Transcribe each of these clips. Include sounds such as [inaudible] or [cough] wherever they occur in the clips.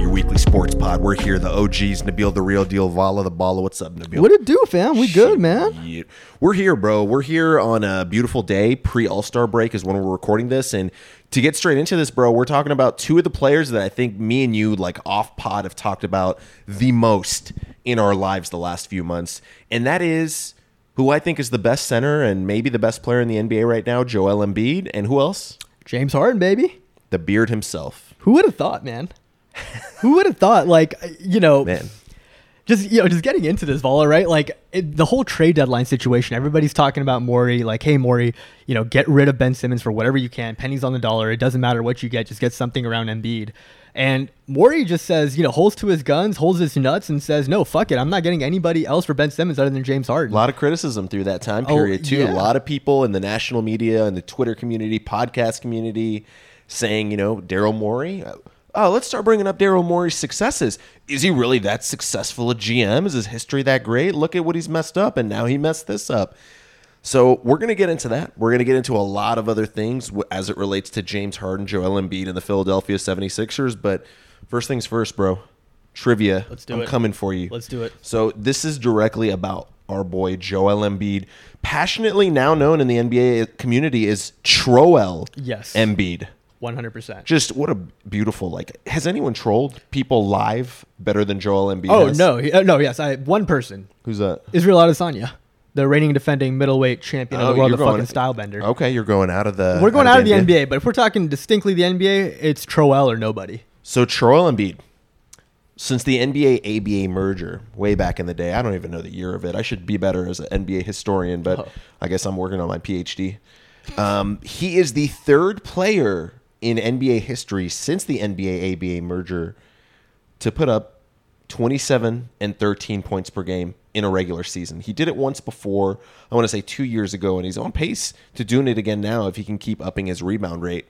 your weekly sports pod. We're here, the OGs, Nabil, the real deal, Vala, the baller. What's up, Nabil? What it do, fam? We good, man. Shit. We're here, bro. We're here on a beautiful day. Pre All Star break is when we're recording this, and to get straight into this, bro, we're talking about two of the players that I think me and you, like off pod, have talked about the most in our lives the last few months, and that is who I think is the best center and maybe the best player in the NBA right now, Joel Embiid, and who else? James Harden, baby. The beard himself. Who would have thought, man? [laughs] Who would have thought? Like, uh, you know, Man. just you know, just getting into this, Vala, right? Like it, the whole trade deadline situation. Everybody's talking about Morey. Like, hey, Morey, you know, get rid of Ben Simmons for whatever you can. Pennies on the dollar. It doesn't matter what you get. Just get something around Embiid. And Morey just says, you know, holds to his guns, holds his nuts, and says, no, fuck it. I'm not getting anybody else for Ben Simmons other than James Harden. A lot of criticism through that time Oh, period too. A lot of people in the national media and the Twitter community, podcast community, saying, you know, Daryl Morey. Uh, Oh, let's start bringing up Daryl Morey's successes. Is he really that successful a GM? Is his history that great? Look at what he's messed up, and now he messed this up. So we're going to get into that. We're going to get into a lot of other things as it relates to James Harden, Joel Embiid, and the Philadelphia 76ers. But first things first, bro. Trivia. Let's do I'm it. coming for you. Let's do it. So this is directly about our boy Joel Embiid, passionately now known in the NBA community as Troel Yes. Embiid. 100%. Just what a beautiful like. Has anyone trolled people live better than Joel Embiid? Oh has? no, uh, no, yes, I one person, Who's that? Israel Adesanya, the reigning defending middleweight champion of Oh, the world, the going- fucking style bender. Okay, you're going out of the. We're going out of the NBA, but if we're talking distinctly the NBA, it's Troel or nobody. So Troel Embiid, since the NBA ABA merger way back in the day, I don't even know the year of it. I should be better as an NBA historian, but Oh. I guess I'm working on my PhD. Um, he is the third player in NBA history since the NBA ABA merger to put up 27 and 13 points per game in a regular season. He did it once before, I want to say two years ago, and he's on pace to doing it again now if he can keep upping his rebound rate.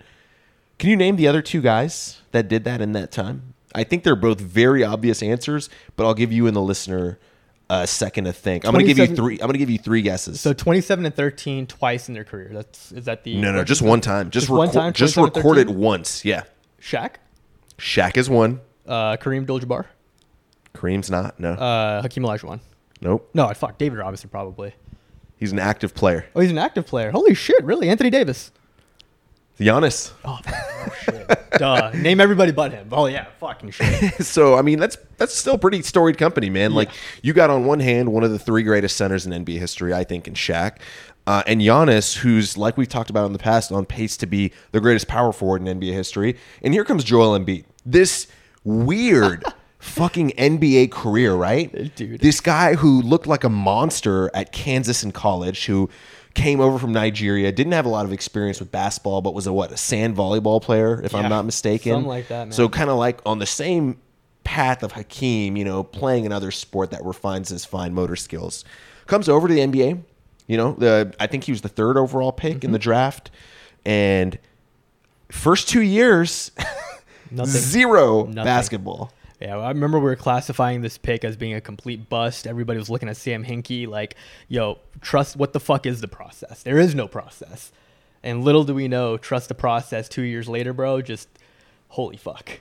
Can you name the other two guys that did that in that time? I think they're both very obvious answers, but I'll give you and the listener a second to think. I'm going to give you three. I'm going to give you three guesses. So 27 and 13 twice in their career. That's is that the no, no, just one time. Just, Just one record, time, Just 27, record it once. Yeah. Shaq, Shaq is one. uh, Kareem Abdul-Jabbar, Kareem's not. No. uh, Hakeem Olajuwon. nope. No, I fuck David Robinson probably. He's an active player. Oh, he's an active player. Holy shit, really? Anthony Davis. Giannis. Oh, oh [laughs] shit. Duh. Name everybody but him. Oh yeah, fucking shit. [laughs] so I mean that's that's still pretty storied company, man. Like you got on one hand one of the three greatest centers in NBA history, I think, in Shaq, uh, and Giannis, who's like we've talked about in the past, on pace to be the greatest power forward in NBA history. And here comes Joel Embiid, this weird. [laughs] Fucking NBA career, right? Dude. This guy who looked like a monster at Kansas in college, who came over from Nigeria, didn't have a lot of experience with basketball, but was a what, a sand volleyball player, if I'm not mistaken. something like that, man. So kind of like on the same path of Hakeem, you know, playing another sport that refines his fine motor skills. Comes over to the NBA. You know, the I think he was the third overall pick Mm-hmm. in the draft, and first two years, [laughs] Nothing. zero Nothing. basketball. Yeah, I remember we were classifying this pick as being a complete bust. Everybody was looking at Sam Hinkie like, yo, trust what the fuck is the process? There is no process. And little do we know, trust the process two years later, bro, just holy fuck.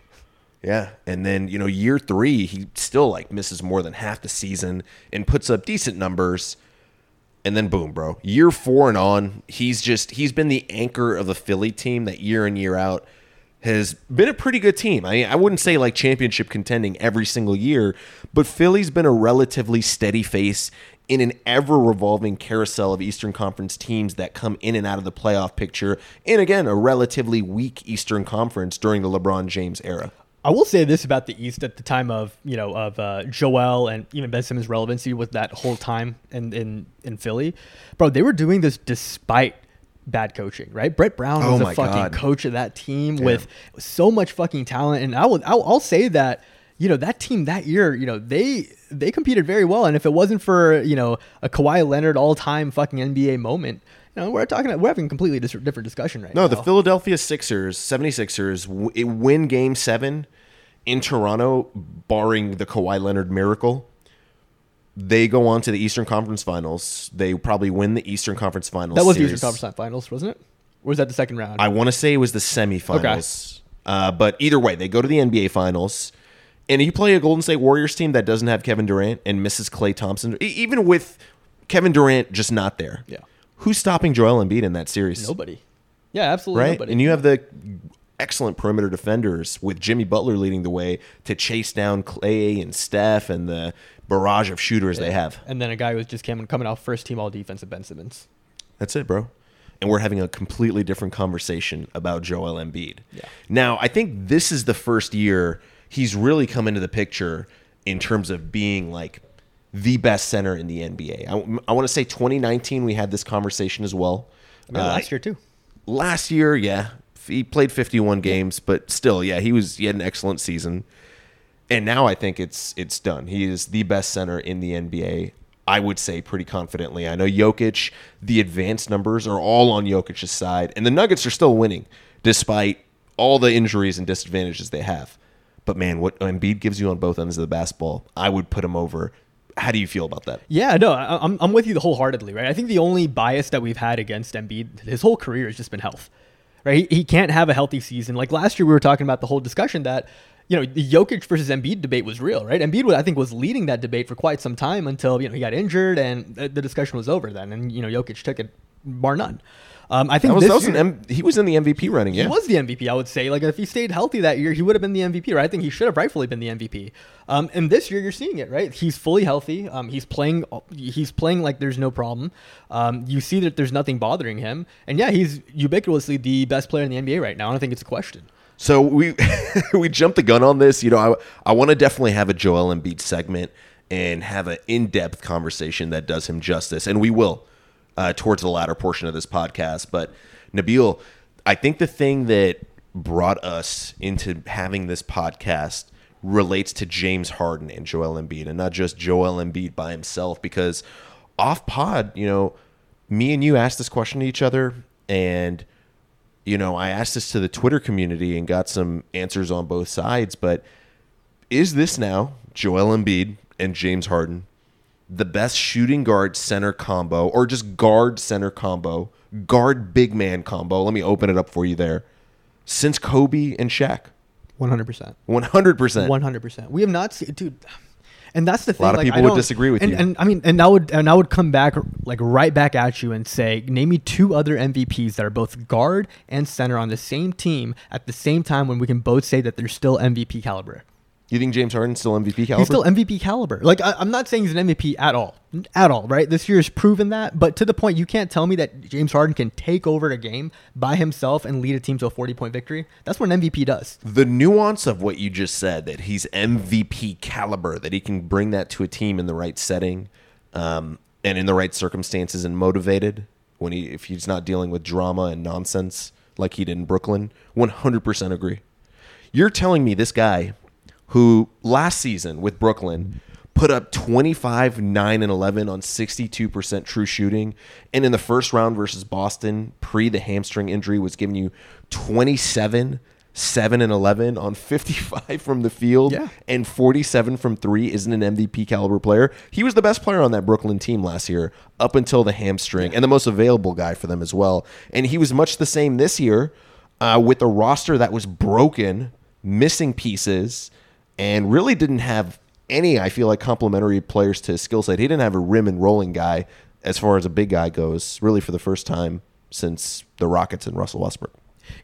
Yeah, and then you know year three, he still like misses more than half the season and puts up decent numbers. And then boom, bro. Year four and on, he's just he's been the anchor of the Philly team that year in year out has been a pretty good team. I I wouldn't say like championship contending every single year, but Philly's been a relatively steady face in an ever revolving carousel of Eastern Conference teams that come in and out of the playoff picture. And again, a relatively weak Eastern Conference during the LeBron James era. I will say this about the East at the time of you know of uh, Joel and even Ben Simmons' relevancy with that whole time in in in Philly, bro. They were doing this despite bad coaching, right? Brett Brown Oh was my a fucking God. coach of that team with so much fucking talent, and I will I'll, I'll say that you know that team that year, you know they they competed very well, and if it wasn't for you know a Kawhi Leonard all time fucking NBA moment. You know, we're talking. We're having a completely dis- different discussion right No, now. No, the Philadelphia Sixers, 76ers, w- win game seven in Toronto, barring the Kawhi Leonard miracle. They go on to the Eastern Conference Finals. They probably win the Eastern Conference Finals. that was the. Eastern Conference Finals, wasn't it? Or was that the second round? I want to say it was the semifinals. Uh, but either way, they go to the NBA Finals. And you play a Golden State Warriors team that doesn't have Kevin Durant and misses Klay Thompson, even with Kevin Durant just not there. Yeah. Who's stopping Joel Embiid in that series? Nobody. Yeah, absolutely right? nobody. And you have the excellent perimeter defenders with Jimmy Butler leading the way to chase down Klay and Steph and the barrage of shooters they have. and then a guy who's just came, coming off first team all defensive Ben Simmons. That's it, bro. And we're having a completely different conversation about Joel Embiid. Yeah. Now, I think this is the first year he's really come into the picture in terms of being like the best center in the NBA. I, want to say 2019 we had this conversation as well. Yeah, Uh, last year too. last year, yeah, he played 51 games, but still, yeah, he was he had an excellent season. And now I think it's it's done. He is the best center in the NBA. I would say pretty confidently. I know Jokic, the advanced numbers are all on Jokic's side, and the Nuggets are still winning despite all the injuries and disadvantages they have. But man, what Embiid gives you on both ends of the basketball, I would put him over. How do you feel about that? Yeah, no, I, I'm, I'm with you wholeheartedly, right? I think the only bias that we've had against Embiid his whole career has just been health, right? He, he can't have a healthy season. Like last year, we were talking about the whole discussion that, you know, the Jokic versus Embiid debate was real, right? Embiid, I think, was leading that debate for quite some time until, you know, he got injured and the, discussion was over then. And, you know, Jokic took it bar none. Um, I think That was, that was year- an M- he was in the MVP running, yeah. he was the MVP, I would say. Like if he stayed healthy that year, he would have been the MVP, right? I think he should have rightfully been the MVP. Um, and this year, you're seeing it, right? He's fully healthy. Um, he's playing. He's playing like there's no problem. Um, you see that there's nothing bothering him, and yeah, he's ubiquitously the best player in the NBA right now. I don't think it's a question. So we [laughs] we jumped the gun on this. You know, I I want to definitely have a Joel Embiid segment and have an in depth conversation that does him justice, and we will uh, towards the latter portion of this podcast. But Nabil, I think the thing that brought us into having this podcast relates to James Harden and Joel Embiid, and not just Joel Embiid by himself. Because off pod, you know, me and you asked this question to each other, and you know, I asked this to the Twitter community and got some answers on both sides, but is this now Joel Embiid and James Harden the best shooting guard center combo or just guard center combo, guard big man combo? Let me open it up for you there. Since Kobe and Shaq. One hundred percent. 100%. One hundred percent. We have not seen, dude. And that's the thing. A lot of like, people would disagree with and, you. And I mean, and I would, and I would come back, like right back at you and say, name me two other MVPs that are both guard and center on the same team at the same time when we can both say that they're still MVP caliber. You think James Harden's still MVP caliber? He's still MVP caliber. Like I, I'm not saying he's an MVP at all, at all. Right? This year has proven that. But to the point, you can't tell me that James Harden can take over a game by himself and lead a team to a 40 point victory. That's what an MVP does. the nuance of what you just said that he's MVP caliber, that he can bring that to a team in the right setting um, and in the right circumstances and motivated when he if he's not dealing with drama and nonsense like he did in Brooklyn. 100% agree. You're telling me this guy who last season with Brooklyn put up 25 9 and 11 on 62% true shooting and in the first round versus Boston pre the hamstring injury was giving you 27 7 and 11 on 55 from the field Yeah. and 47 from 3 isn't an MVP caliber player. He was the best player on that Brooklyn team last year up until the hamstring and the most available guy for them as well. And he was much the same this year uh, with a roster that was broken, missing pieces, and really didn't have any, I feel like, complementary players to his skill set. He didn't have a rim and rolling guy as far as a big guy goes, really for the first time since the Rockets and Russell Westbrook.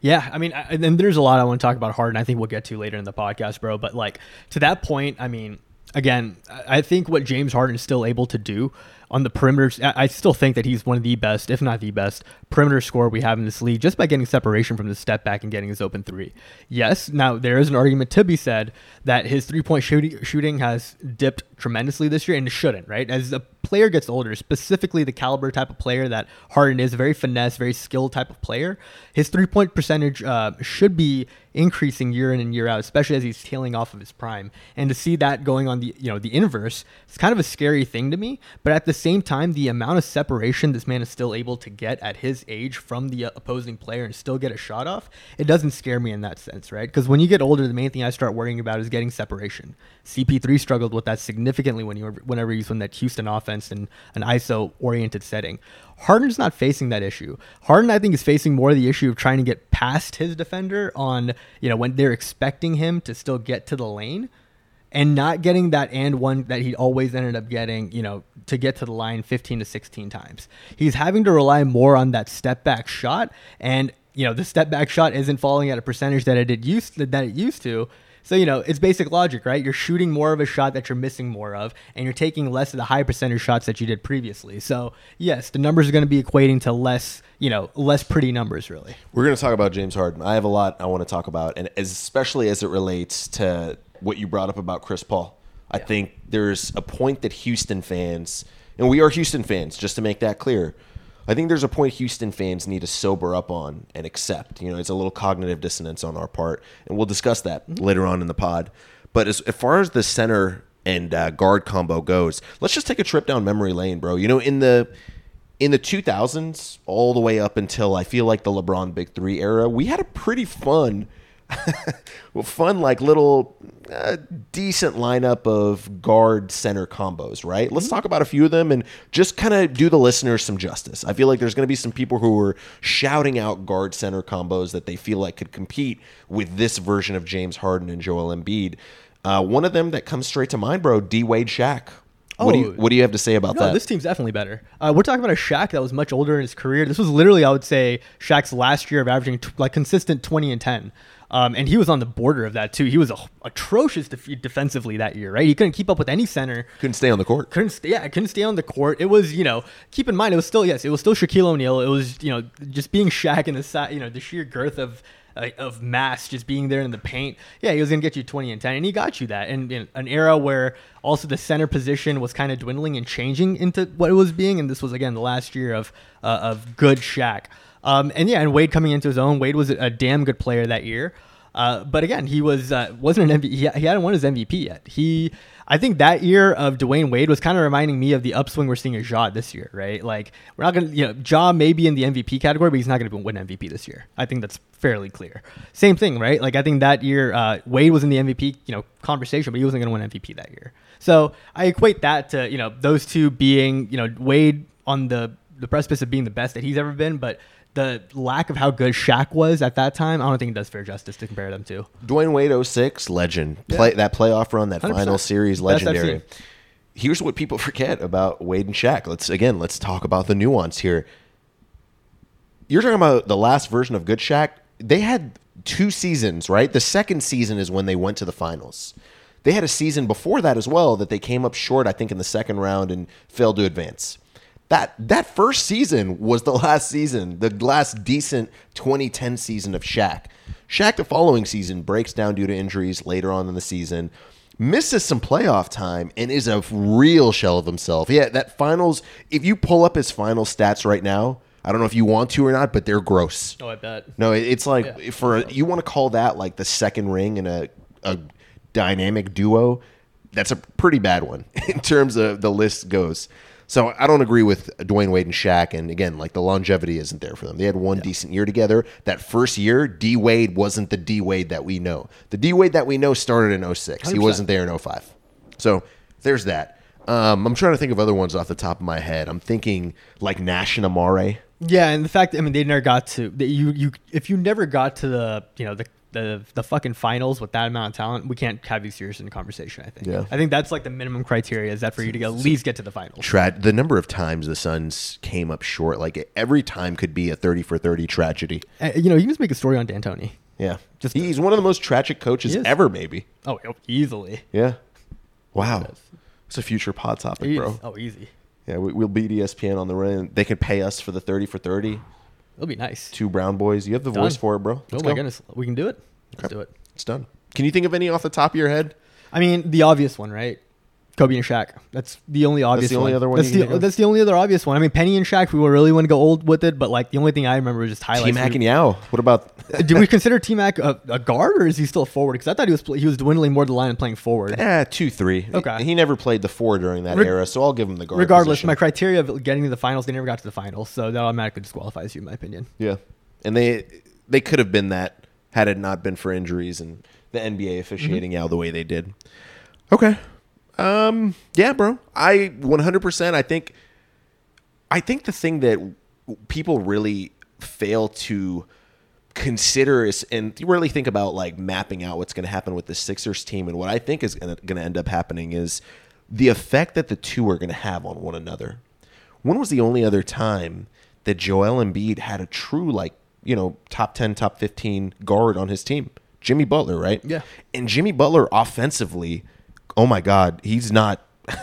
Yeah, I mean, I, and there's a lot I want to talk about Harden. I think we'll get to later in the podcast, bro. But like to that point, I mean, again, I think what James Harden is still able to do on the perimeter, I still think that he's one of the best, if not the best, perimeter scorer we have in this league, just by getting separation from the step back and getting his open three. Yes, now there is an argument to be said that his three point shooting has dipped tremendously this year, and shouldn't, right? As a player gets older, specifically the caliber type of player that Harden is, very finesse, very skilled type of player, his three point percentage uh, should be increasing year in and year out, especially as he's tailing off of his prime. And to see that going on the you know the inverse, it's kind of a scary thing to me. But at the same time, the amount of separation this man is still able to get at his age from the uh, opposing player and still get a shot off, it doesn't scare me in that sense, right? Because when you get older, the main thing I start worrying about is getting separation. CP3 struggled with that significantly when he whenever he's in that Houston offense and an ISO oriented setting. Harden's not facing that issue. Harden, I think, is facing more the issue of trying to get past his defender on, you know, when they're expecting him to still get to the lane. And not getting that and one that he always ended up getting, you know, to get to the line 15 to 16 times. He's having to rely more on that step back shot and you know, the step back shot isn't falling at a percentage that it did used that it used to. So, you know, it's basic logic, right? You're shooting more of a shot that you're missing more of, and you're taking less of the high percentage shots that you did previously. So, yes, the numbers are going to be equating to less, you know, less pretty numbers, really. We're going to talk about James Harden. I have a lot I want to talk about, and especially as it relates to what you brought up about Chris Paul. I yeah. think there's a point that Houston fans, and we are Houston fans, just to make that clear. I think there's a point Houston fans need to sober up on and accept. You know, it's a little cognitive dissonance on our part, and we'll discuss that mm-hmm. later on in the pod. But as, as far as the center and uh, guard combo goes, let's just take a trip down memory lane, bro. You know, in the in the 2000s, all the way up until I feel like the LeBron Big Three era, we had a pretty fun [laughs] fun like little uh, decent lineup of guard center combos, right? Let's mm-hmm. talk about a few of them and just kind of do the listeners some justice. I feel like there's going to be some people who are shouting out guard center combos that they feel like could compete with this version of James Harden and Joel Embiid. Uh, one of them that comes straight to mind, bro, D Wade Shaq. Oh, what do you oh. what do you have to say about no, that? This team's definitely better. Uh, we're talking about a Shaq that was much older in his career. This was literally, I would say, Shaq's last year of averaging t- like consistent twenty and ten. Um, and he was on the border of that too. He was a, atrocious def- defensively that year, right? He couldn't keep up with any center. Couldn't stay on the court. Couldn't stay. Yeah, couldn't stay on the court. It was, you know, keep in mind, it was still yes, it was still Shaquille O'Neal. It was, you know, just being Shaq and the you know, the sheer girth of of mass just being there in the paint. Yeah, he was gonna get you 20 and 10, and he got you that. And in an era where also the center position was kind of dwindling and changing into what it was being, and this was again the last year of uh, of good Shaq. Um, and yeah, and Wade coming into his own. Wade was a, damn good player that year. Uh, but again, he was uh, wasn't an MVP. He, he hadn't won his MVP yet. He, I think that year of Dwyane Wade was kind of reminding me of the upswing we're seeing at Ja this year, right? Like we're not gonna, you know, Ja may be in the MVP category, but he's not gonna win MVP this year. I think that's fairly clear. Same thing, right? Like I think that year uh, Wade was in the MVP, you know, conversation, but he wasn't gonna win MVP that year. So I equate that to you know those two being you know Wade on the the precipice of being the best that he's ever been, but the lack of how good Shaq was at that time, I don't think it does fair justice to compare them to. Dwyane Wade 06, legend. Play yeah. that playoff run, that 100%. final series, legendary. Here's what people [laughs] forget about Wade and Shaq. Let's again, let's talk about the nuance here. You're talking about the last version of Good Shaq. They had two seasons, right? The second season is when they went to the finals. They had a season before that as well that they came up short, I think, in the second round and failed to advance that that first season was the last season, the last decent 2010 season of Shaq. Shaq the following season breaks down due to injuries later on in the season, misses some playoff time, and is a real shell of himself. Yeah, that finals. If you pull up his final stats right now, I don't know if you want to or not, but they're gross. Oh, I bet. No, it's like yeah, for a, you want to call that like the second ring in a a dynamic duo. That's a pretty bad one [laughs] in terms of the list goes. So I don't agree with Dwyane Wade and Shaq. And again, like the longevity isn't there for them. They had one yeah. decent year together. That first year, D Wade wasn't the D Wade that we know. The D Wade that we know started in 6 100%. He wasn't there in 05. So there's that. Um, I'm trying to think of other ones off the top of my head. I'm thinking like Nash and Amar'e. Yeah, and the fact I mean they never got to you you if you never got to the you know the the the fucking finals with that amount of talent, we can't have you serious in the conversation. I think. Yeah. I think that's like the minimum criteria is that for you to at least get to the finals. Tra- the number of times the Suns came up short, like every time could be a thirty for thirty tragedy. Uh, you know, you can just make a story on D'Antoni. Yeah, just he's one of the most tragic coaches ever, maybe. Oh, easily. Yeah. Wow. It's a future pod topic, bro. Oh, easy. Yeah, we, will beat ESPN on the run. They could pay us for the thirty for thirty. It'll be nice. Two brown boys. You have the Done. voice for it, bro. Oh Let's oh my go. goodness, we can do it. Let's okay. do it. It's done. Can you think of any off the top of your head? I mean, the obvious one, right? Kobe and Shaq. That's the only obvious. That's the only one. other one. That's the, that's the only other obvious one. I mean, Penny and Shaq. We were really want to go old with it, but like the only thing I remember was just highlights. T Mac and Yao. What about? do we consider T Mac a, a, guard or is he still a forward? Because I thought he was he was dwindling more to the line and playing forward. Yeah, two three. Okay. He never played the four during that Re- era, so I'll give him the guard. Regardless, position. my criteria of getting to the finals, they never got to the finals, so that automatically disqualifies you, in my opinion. Yeah, and they they could have been that had it not been for injuries and the NBA officiating mm-hmm. out the way they did. Okay. Um, yeah, bro. I 100%. I think, I think the thing that people really fail to consider is and you really think about like mapping out what's going to happen with the Sixers team and what I think is going to end up happening is the effect that the two are going to have on one another. When was the only other time that Joel Embiid had a true like, you know, top 10, top 15 guard on his team? Jimmy Butler, right? Yeah. And Jimmy Butler offensively, oh my god, he's not [laughs]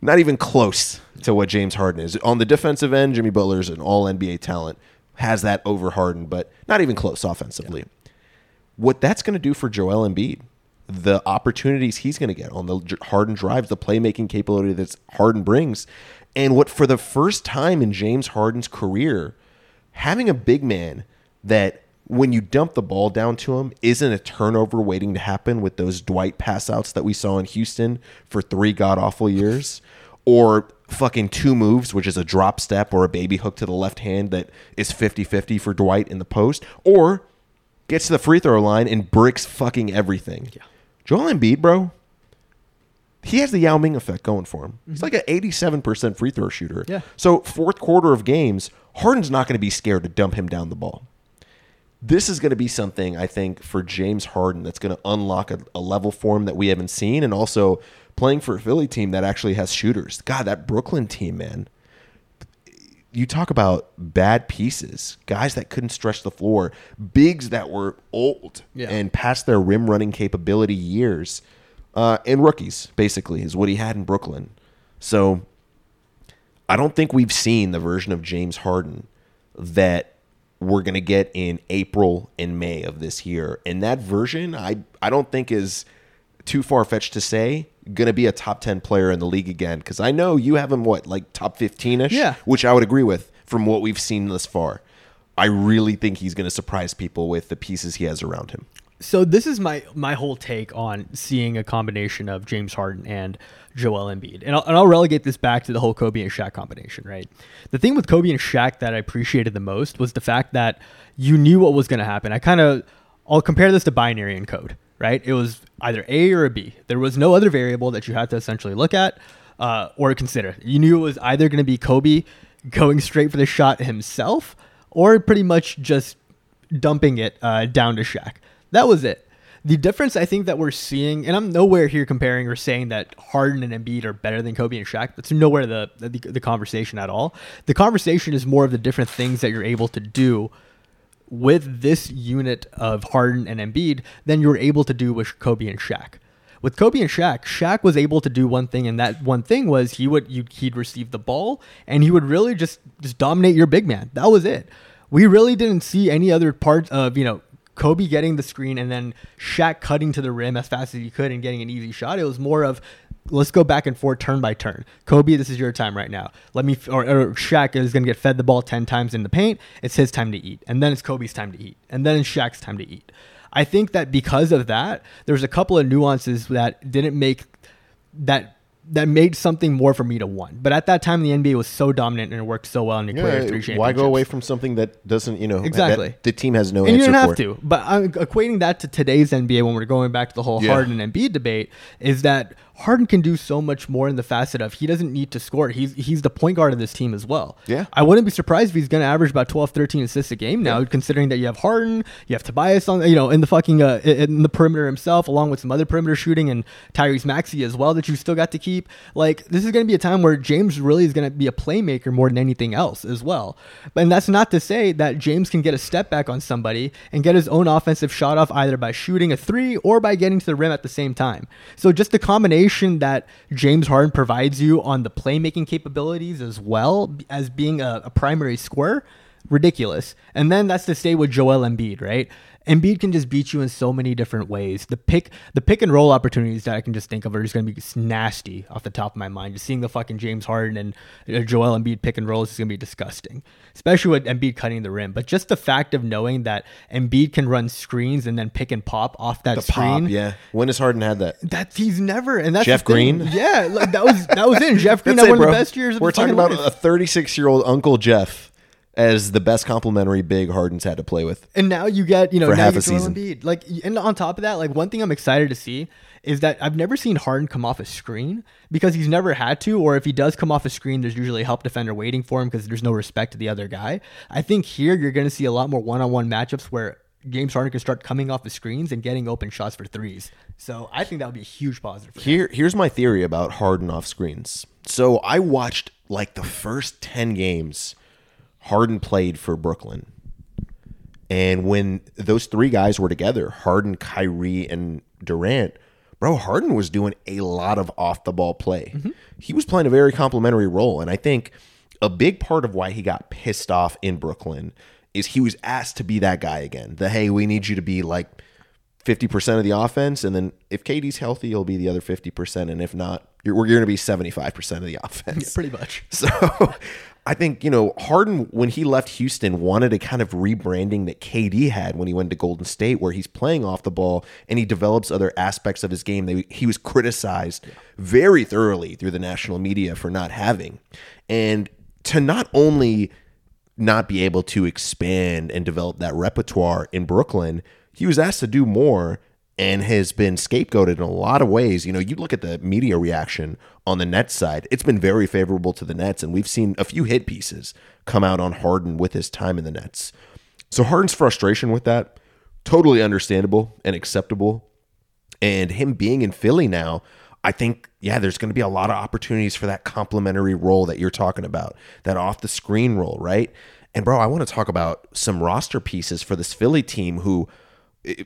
not even close to what James Harden is. On the defensive end, Jimmy Butler's an all NBA talent, has that over Harden, but not even close offensively. What that's going to do for Joel Embiid, the opportunities he's going to get on the Harden drives, the playmaking capability that Harden brings, and what for the first time in James Harden's career, having a big man that when you dump the ball down to him isn't a turnover waiting to happen with those Dwight pass outs that we saw in Houston for three god awful years or fucking two moves which is a drop step or a baby hook to the left hand that is 50-50 for Dwight in the post or gets to the free throw line and bricks fucking everything. Yeah. Joel Embiid, bro, he has the Yao Ming effect going for him. He's mm-hmm. like an 87% free throw shooter. Yeah. So, fourth quarter of games, Harden's not going to be scared to dump him down the ball. This is going to be something I think for James Harden that's going to unlock a, a level form that we haven't seen, and also playing for a Philly team that actually has shooters. God, that Brooklyn team, man. You talk about bad pieces, guys that couldn't stretch the floor, bigs that were old Yeah. and past their rim running capability years, uh, and rookies basically is what he had in Brooklyn. So I don't think we've seen the version of James Harden that we're going to get in April and May of this year. And that version, I I don't think is too far fetched to say going to be a top 10 player in the league again cuz I know you have him what like top 15ish, Yeah. which I would agree with from what we've seen thus far. I really think he's going to surprise people with the pieces he has around him. So this is my my whole take on seeing a combination of James Harden and Joel Embiid, and I'll, and I'll relegate this back to the whole Kobe and Shaq combination. Right, the thing with Kobe and Shaq that I appreciated the most was the fact that you knew what was going to happen. I kind of I'll compare this to binary in code. Right, it was either A or a B. There was no other variable that you had to essentially look at uh, or consider. You knew it was either going to be Kobe going straight for the shot himself, or pretty much just dumping it uh, down to Shaq. That was it. The difference I think that we're seeing, and I'm nowhere here comparing or saying that Harden and Embiid are better than Kobe and Shaq. That's nowhere the, the the conversation at all. The conversation is more of the different things that you're able to do with this unit of Harden and Embiid than you were able to do with Kobe and Shaq. With Kobe and Shaq, Shaq was able to do one thing, and that one thing was he would you, he'd receive the ball and he would really just just dominate your big man. That was it. We really didn't see any other part of you know Kobe getting the screen and then Shaq cutting to the rim as fast as he could and getting an easy shot. It was more of let's go back and forth turn by turn. Kobe, this is your time right now. Let me or, or Shaq is going to get fed the ball 10 times in the paint. It's his time to eat. And then it's Kobe's time to eat. And then it's Shaq's time to eat. I think that because of that, there's a couple of nuances that didn't make that that made something more for me to want. But at that time, the NBA was so dominant and it worked so well, and it cleared three championships. why go away from something that doesn't, you know, Exactly. the team has no and you don't have for? to. But I'm equating that to today's NBA when we're going back to the whole Yeah. Harden and Embiid debate is that Harden can do so much more in the facet of he doesn't need to score. He's he's the point guard of this team as well. Yeah. I wouldn't be surprised if he's going to average about 12, 13 assists a game now, considering that you have Harden, you have Tobias on, you know, in the fucking uh, in the perimeter himself, along with some other perimeter shooting and Tyrese Maxey as well that you still got to keep. Like this is going to be a time where James really is going to be a playmaker more than anything else as well. And that's not to say that James can get a step back on somebody and get his own offensive shot off either by shooting a three or by getting to the rim at the same time. So just the combination that James Harden provides you on the playmaking capabilities as well as being a, a primary scorer, ridiculous. And then that's to stay with Joel Embiid, right? Embiid can just beat you in so many different ways. The pick, the pick and roll opportunities that I can just think of are just going to be nasty off the top of my mind. Just seeing the fucking James Harden and uh, Joel Embiid pick and rolls is going to be disgusting, especially with Embiid cutting the rim. But just the fact of knowing that Embiid can run screens and then pick and pop off that The screen, pop, yeah. When has Harden had that? that he's never and that's Jeff. Green? Yeah, like that was that was in Jeff [laughs] Green That's had it, one of the best years. Of We're talking about life. a 36 year old Uncle Jeff as the best complimentary big Harden's had to play with. And now you get, you know, For now half you a Joel season. Embiid. Like, and on top of that, like one thing I'm excited to see is that I've never seen Harden come off a screen because he's never had to, or if he does come off a screen, there's usually a help defender waiting for him because there's no respect to the other guy. I think here you're going to see a lot more one-on-one matchups where James Harden can start coming off the screens and getting open shots for threes. So I think that would be a huge positive. For him. Here, here's my theory about Harden off screens. So I watched like the first ten games Harden played for Brooklyn, and when those three guys were together, Harden, Kyrie, and Durant, bro, Harden was doing a lot of off the ball play. Mm-hmm. He was playing a very complimentary role, and I think a big part of why he got pissed off in Brooklyn is he was asked to be that guy again. The hey, we need you to be like 50% of the offense. And then if KD's healthy, he'll be the other 50%. And if not, you're, we're going to be 75% of the [laughs] offense. Pretty much. [laughs] So I think, you know, Harden, when he left Houston, wanted a kind of rebranding that KD had when he went to Golden State, where he's playing off the ball and he develops other aspects of his game that he was criticized very thoroughly through the national media for not having. And to not only not be able to expand and develop that repertoire in Brooklyn, he was asked to do more and has been scapegoated in a lot of ways. You know, you look at the media reaction on the Nets side, it's been very favorable to the Nets, and we've seen a few hit pieces come out on Harden with his time in the Nets. So Harden's frustration with that, totally understandable and acceptable. And him being in Philly now, I think, yeah, there's going to be a lot of opportunities for that complementary role that you're talking about, that off the screen role, right? And bro, I want to talk about some roster pieces for this Philly team who, eh,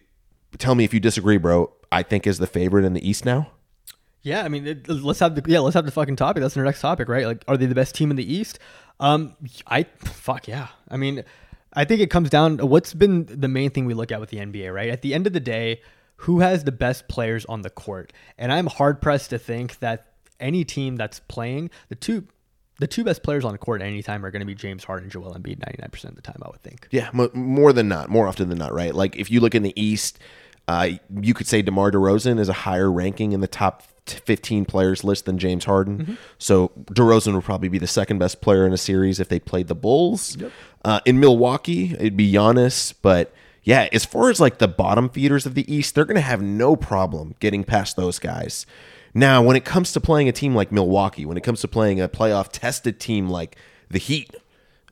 tell me if you disagree, bro, I think is the favorite in the East now. Yeah, I mean, it, let's have the yeah, let's have the fucking topic. That's our next topic, right? Like, are they the best team in the East? Um, I fuck yeah. I mean, I think it comes down what's been the main thing we look at with the NBA, right? At the end of the day, who has the best players on the court? And I'm hard pressed to think that any team that's playing the two. The two best players on the court at any time are going to be James Harden and Joel Embiid 99% of the time, I would think. Yeah, more than not, more often than not, right? Like if you look in the East, uh, you could say DeMar DeRozan is a higher ranking in the top 15 players list than James Harden. So DeRozan would probably be the second best player in a series if they played the Bulls. Uh, in Milwaukee, it'd be Giannis, but yeah, as far as like the bottom feeders of the East, they're going to have no problem getting past those guys. Now, when it comes to playing a team like Milwaukee, when it comes to playing a playoff tested team like the Heat,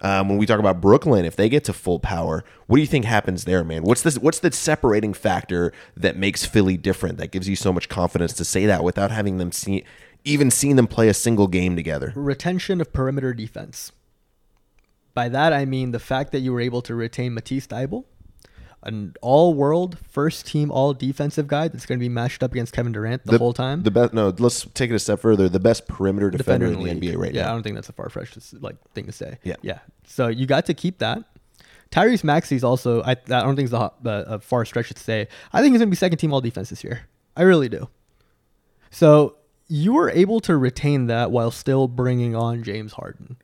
um, when we talk about Brooklyn, if they get to full power, what do you think happens there, man? What's this? What's the separating factor that makes Philly different? That gives you so much confidence to say that without having them see, even seen them play a single game together. retention of perimeter defense. By that I mean the fact that you were able to retain Matisse Thybulle, an all-world first-team all-defensive guy that's going to be matched up against Kevin Durant the, whole time. The best. No, let's take it a step further. The best perimeter defender, in the, league. NBA right now. yeah, I don't think that's a far-fetched like thing to say. Yeah. yeah. So you got to keep that. Tyrese Maxey's also. I, I don't think it's a, a, far stretch to say. I think he's going to be second-team all-defense this year. I really do. So you were able to retain that while still bringing on James Harden,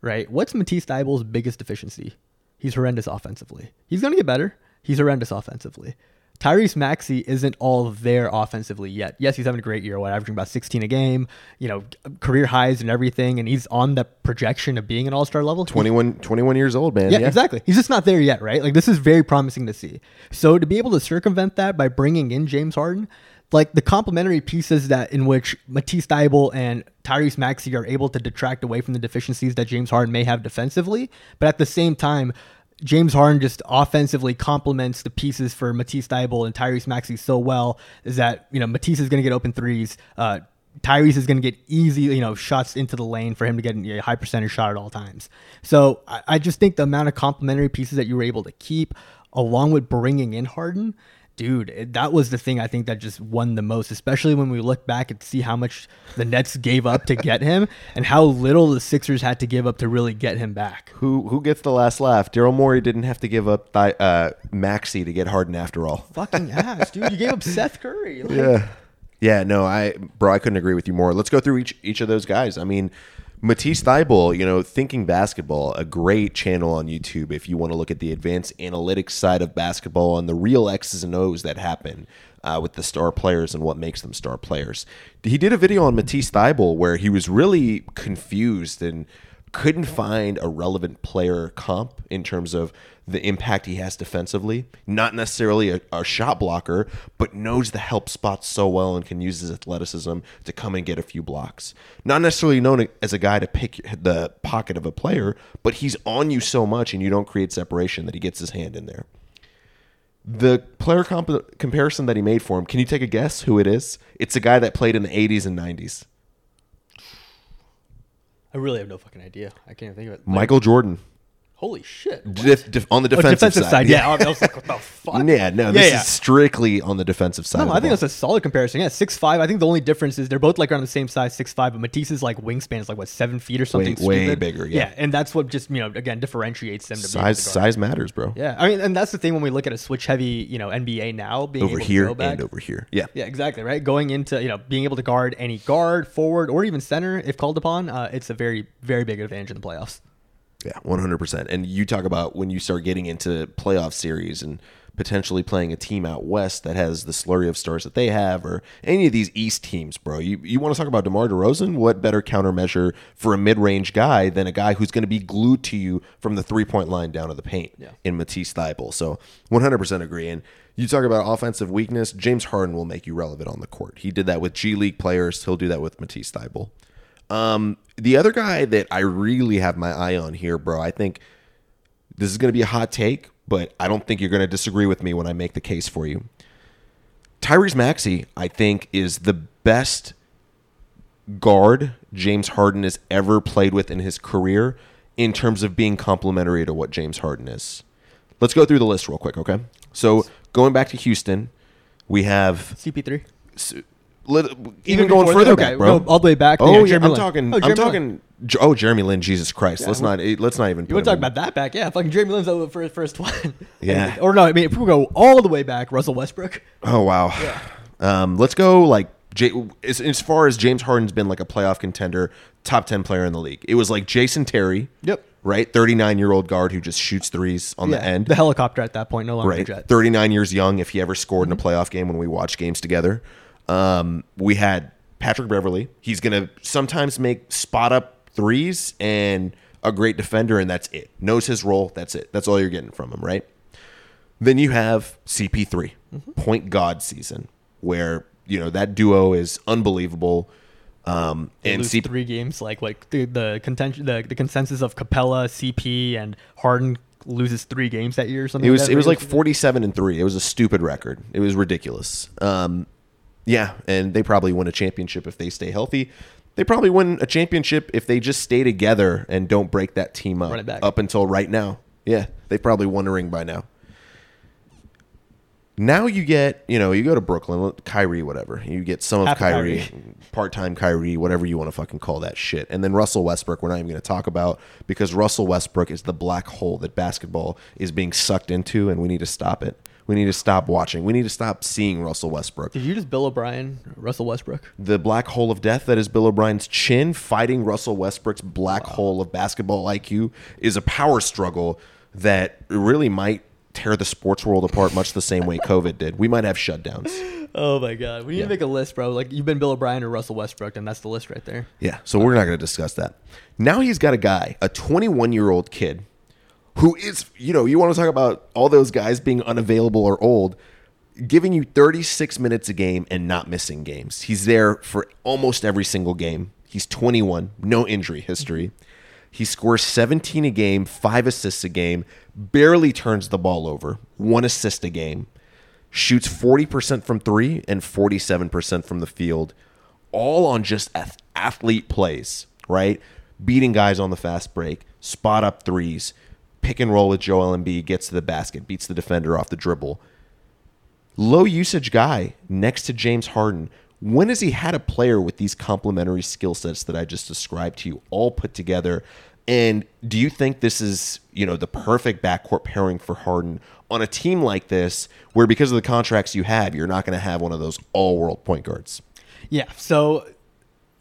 right? What's Matisse Thybulle's biggest deficiency? He's horrendous offensively. He's going to get better. He's horrendous offensively. Tyrese Maxey isn't all there offensively yet. Yes, he's having a great year, what, averaging about 16 a game, you know, career highs and everything, and he's on the projection of being an all-star level. 21, 21 years old, man. Yeah, exactly. He's just not there yet, right? Like this is very promising to see. So to be able to circumvent that by bringing in James Harden, like the complementary pieces that in which Matisse Thybulle and Tyrese Maxey are able to detract away from the deficiencies that James Harden may have defensively, but at the same time. James Harden just offensively complements the pieces for Matisse Thybulle and Tyrese Maxey so well is that you know Matisse is going to get open threes. Uh, Tyrese is going to get easy, you know, shots into the lane for him to get a high percentage shot at all times. So I, I just think the amount of complementary pieces that you were able to keep, along with bringing in Harden, dude, it, that was the thing I think that just won the most. Especially when we look back and see how much the Nets gave up to get him, and how little the Sixers had to give up to really get him back. Who who gets the last laugh? Daryl Morey didn't have to give up uh, Maxey to get Harden after all. Fucking ass, dude! You gave up Seth Curry. Like, Yeah. Yeah, no, I bro, I couldn't agree with you more. Let's go through each each of those guys. I mean, Matisse Thybulle, you know, Thinking Basketball, a great channel on YouTube if you want to look at the advanced analytics side of basketball and the real X's and O's that happen uh, with the star players and what makes them star players. He did a video on Matisse Thybulle where he was really confused and couldn't find a relevant player comp in terms of the impact he has defensively. Not necessarily a, a shot blocker, but knows the help spots so well and can use his athleticism to come and get a few blocks. Not necessarily known as a guy to pick the pocket of a player, but he's on you so much and you don't create separation that he gets his hand in there. The player comp- comparison that he made for him, can you take a guess who it is? It's a guy that played in the 80s and 90s. I really have no fucking idea. I can't even think of it. Like, Michael Jordan. Holy shit. Def- def- on the Oh, defensive, defensive side. Yeah. I was like, what the [laughs] fuck? Yeah, no, this yeah. is strictly on the defensive side. No, I think ball. that's a solid comparison. Yeah, six five. I think the only difference is they're both like around the same size, six five. But Matisse's like wingspan is like what seven feet or something. way stupid. bigger, yeah. and that's what just you know again differentiates them to be able size to guard. size matters, bro. Yeah, I mean, and that's the thing when we look at a switch heavy, you know, NBA now being over able here to go back. and over here. Yeah. Yeah, exactly. Right, going into you know being able to guard any guard, forward, or even center if called upon, uh, it's a very very big advantage in the playoffs. Yeah, one hundred percent. And you talk about when you start getting into playoff series and potentially playing a team out west that has the slurry of stars that they have, or any of these East teams, bro. You you want to talk about DeMar DeRozan? What better countermeasure for a mid range guy than a guy who's going to be glued to you from the three point line down to the paint Yeah. in Matisse Thybulle? So one hundred percent agree. And you talk about offensive weakness. James Harden will make you relevant on the court. He did that with G League players. He'll do that with Matisse Thybulle. Um, the other guy that I really have my eye on here, bro, I think this is going to be a hot take, but I don't think you're going to disagree with me when I make the case for you. Tyrese Maxey, I think, is the best guard James Harden has ever played with in his career in terms of being complementary to what James Harden is. Let's go through the list real quick, okay? So going back to Houston, we have CP3. Lit- even going further? Okay, back, bro. go all the way back. Oh Yeah, yeah, Jeremy I'm Lin. talking. Oh, I'm Jeremy talking. J- Oh, Jeremy Lin, Jesus Christ! let's not. Let's not even. You want to talk in- about that back? Yeah, fucking Jeremy Lin's the first first one. [laughs] Yeah. or no, I mean if we go all the way back, Russell Westbrook. Oh wow. Yeah. Um, let's go like J- as, as far as James Harden's been like a playoff contender, top ten player in the league. It was like Jason Terry. Yep. Right, thirty nine year old guard who just shoots threes on yeah, the end. the helicopter at that point, no longer right, jet. thirty nine years young. If he ever scored Mm-hmm. in a playoff game when we watched games together, um, we had Patrick Beverley. He's gonna sometimes make spot up threes and a great defender, and that's it. Knows his role. That's it. That's all you're getting from him, right? Then you have CP3, Mm-hmm. point God season, where you know that duo is unbelievable. Um, and CP, three games, like like the the contention, the, the consensus of Capela, CP, and Harden loses three games that year or something. it was that, it was like 47 and three. It was a stupid record. It was ridiculous. Um, yeah, and they probably win a championship if they stay healthy. They probably win a championship if they just stay together and don't break that team up. Run it back. Up until right now, yeah, they probably won a ring by now. Now you get, you know, you go to Brooklyn, Kyrie, whatever. You get some of Half Kyrie, Kyrie. part time Kyrie, whatever you want to fucking call that shit. And then Russell Westbrook, we're not even going to talk about because Russell Westbrook is the black hole that basketball is being sucked into, and we need to stop it. We need to stop watching. We need to stop seeing Russell Westbrook. Did you just Bill O'Brien, Russell Westbrook? The black hole of death that is Bill O'Brien's chin fighting Russell Westbrook's black hole of basketball IQ is a power struggle that really might tear the sports world apart much the same way COVID did. We might have shutdowns. Oh my god, we need Yeah. to make a list, bro. Like you've been Bill O'Brien or Russell Westbrook, and that's the list right there. Yeah, so we're not going to discuss that. Now he's got a guy, a 21 year old kid, who is, you know, you want to talk about all those guys being unavailable or old, giving you 36 minutes a game and not missing games. He's there for almost every single game. He's 21, no injury history. He scores 17 a game, five assists a game, barely turns the ball over, one assist a game, shoots 40% from three and 47% from the field, all on just athlete plays, right? Beating guys on the fast break, spot up threes, pick and roll with Joel Embiid, gets to the basket, beats the defender off the dribble. Low usage guy next to James Harden. When has he had a player with these complementary skill sets that I just described to you all put together? And do you think this is, you know, the perfect backcourt pairing for Harden on a team like this where because of the contracts you have, you're not going to have one of those all-world point guards? Yeah. So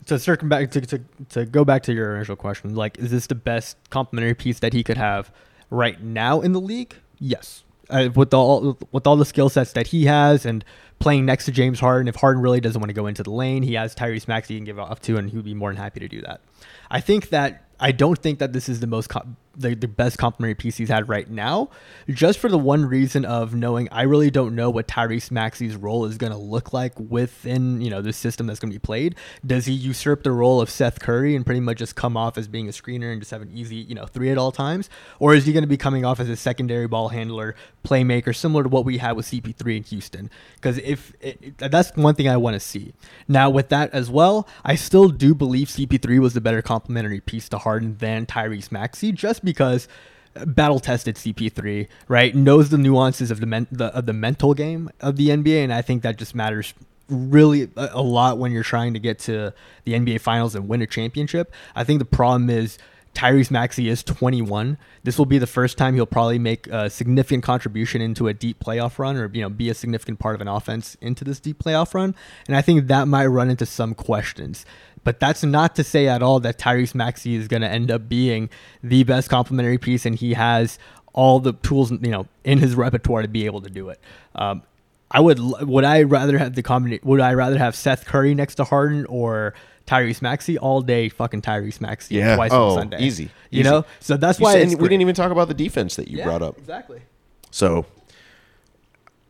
to back to, to to go back to your initial question, like, is this the best complementary piece that he could have right now in the league? Yes. Uh, with all with all the skill sets that he has and playing next to James Harden, if Harden really doesn't want to go into the lane, he has Tyrese Maxey he can give off to, and he would be more than happy to do that. I think that I don't think that this is the most com- the, the best complementary piece he's had right now, just for the one reason of knowing I really don't know what Tyrese Maxey's role is going to look like within you know the system that's going to be played. Does he usurp the role of Seth Curry and pretty much just come off as being a screener and just have an easy you know three at all times, or is he going to be coming off as a secondary ball handler, playmaker, similar to what we had with CP3 in Houston? Because if it, that's one thing I want to see. Now with that as well, I still do believe CP3 was the better complementary piece to Harden than Tyrese Maxey, just because battle tested CP3, right? Knows the nuances of the, men- the of the mental game of the NBA, and I think that just matters really a, a lot when you're trying to get to the NBA Finals and win a championship. I think the problem is. Tyrese Maxey is 21. This will be the first time he'll probably make a significant contribution into a deep playoff run or you know be a significant part of an offense into this deep playoff run. And I think that might run into some questions. But that's not to say at all that Tyrese Maxey is going to end up being the best complementary piece, and he has all the tools you know in his repertoire to be able to do it. Um, I would would I rather have the combination? Would I rather have Seth Curry next to Harden or Tyrese Maxey all day? Fucking Tyrese Maxey. Yeah. Twice Oh, on Sunday. easy. You Easy. know. So that's You why said- we didn't even talk about the defense that you Yeah, brought up. exactly. So,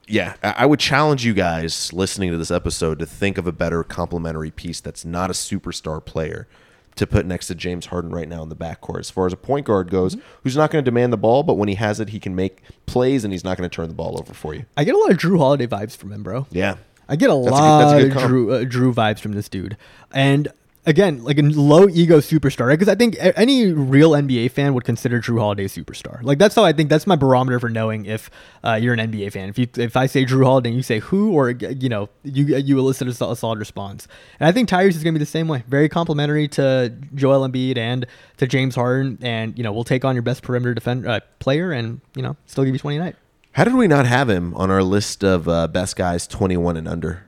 yeah, I would challenge you guys listening to this episode to think of a better complementary piece that's not a superstar player to put next to James Harden right now in the backcourt. As far as a point guard goes, Mm-hmm. who's not going to demand the ball, but when he has it, he can make plays and he's not going to turn the ball over for you. I get a lot of Jrue Holiday vibes from him, bro. Yeah. I get a That's a good- lot a good of. Jrue uh, Jrue vibes from this dude, and again, like a low ego superstar? Because I think any real NBA fan would consider Jrue Holiday a superstar. Like that's how I think that's my barometer for knowing if uh, you're an NBA fan. If you if I say Jrue Holiday, you say who, or you know, you you elicit a, a solid response. And I think Tyrese is going to be the same way. Very complimentary to Joel Embiid and to James Harden, and you know, we'll take on your best perimeter defender uh, player, and you know, still give you 29. How did we not have him on our list of uh, best guys 21 and under?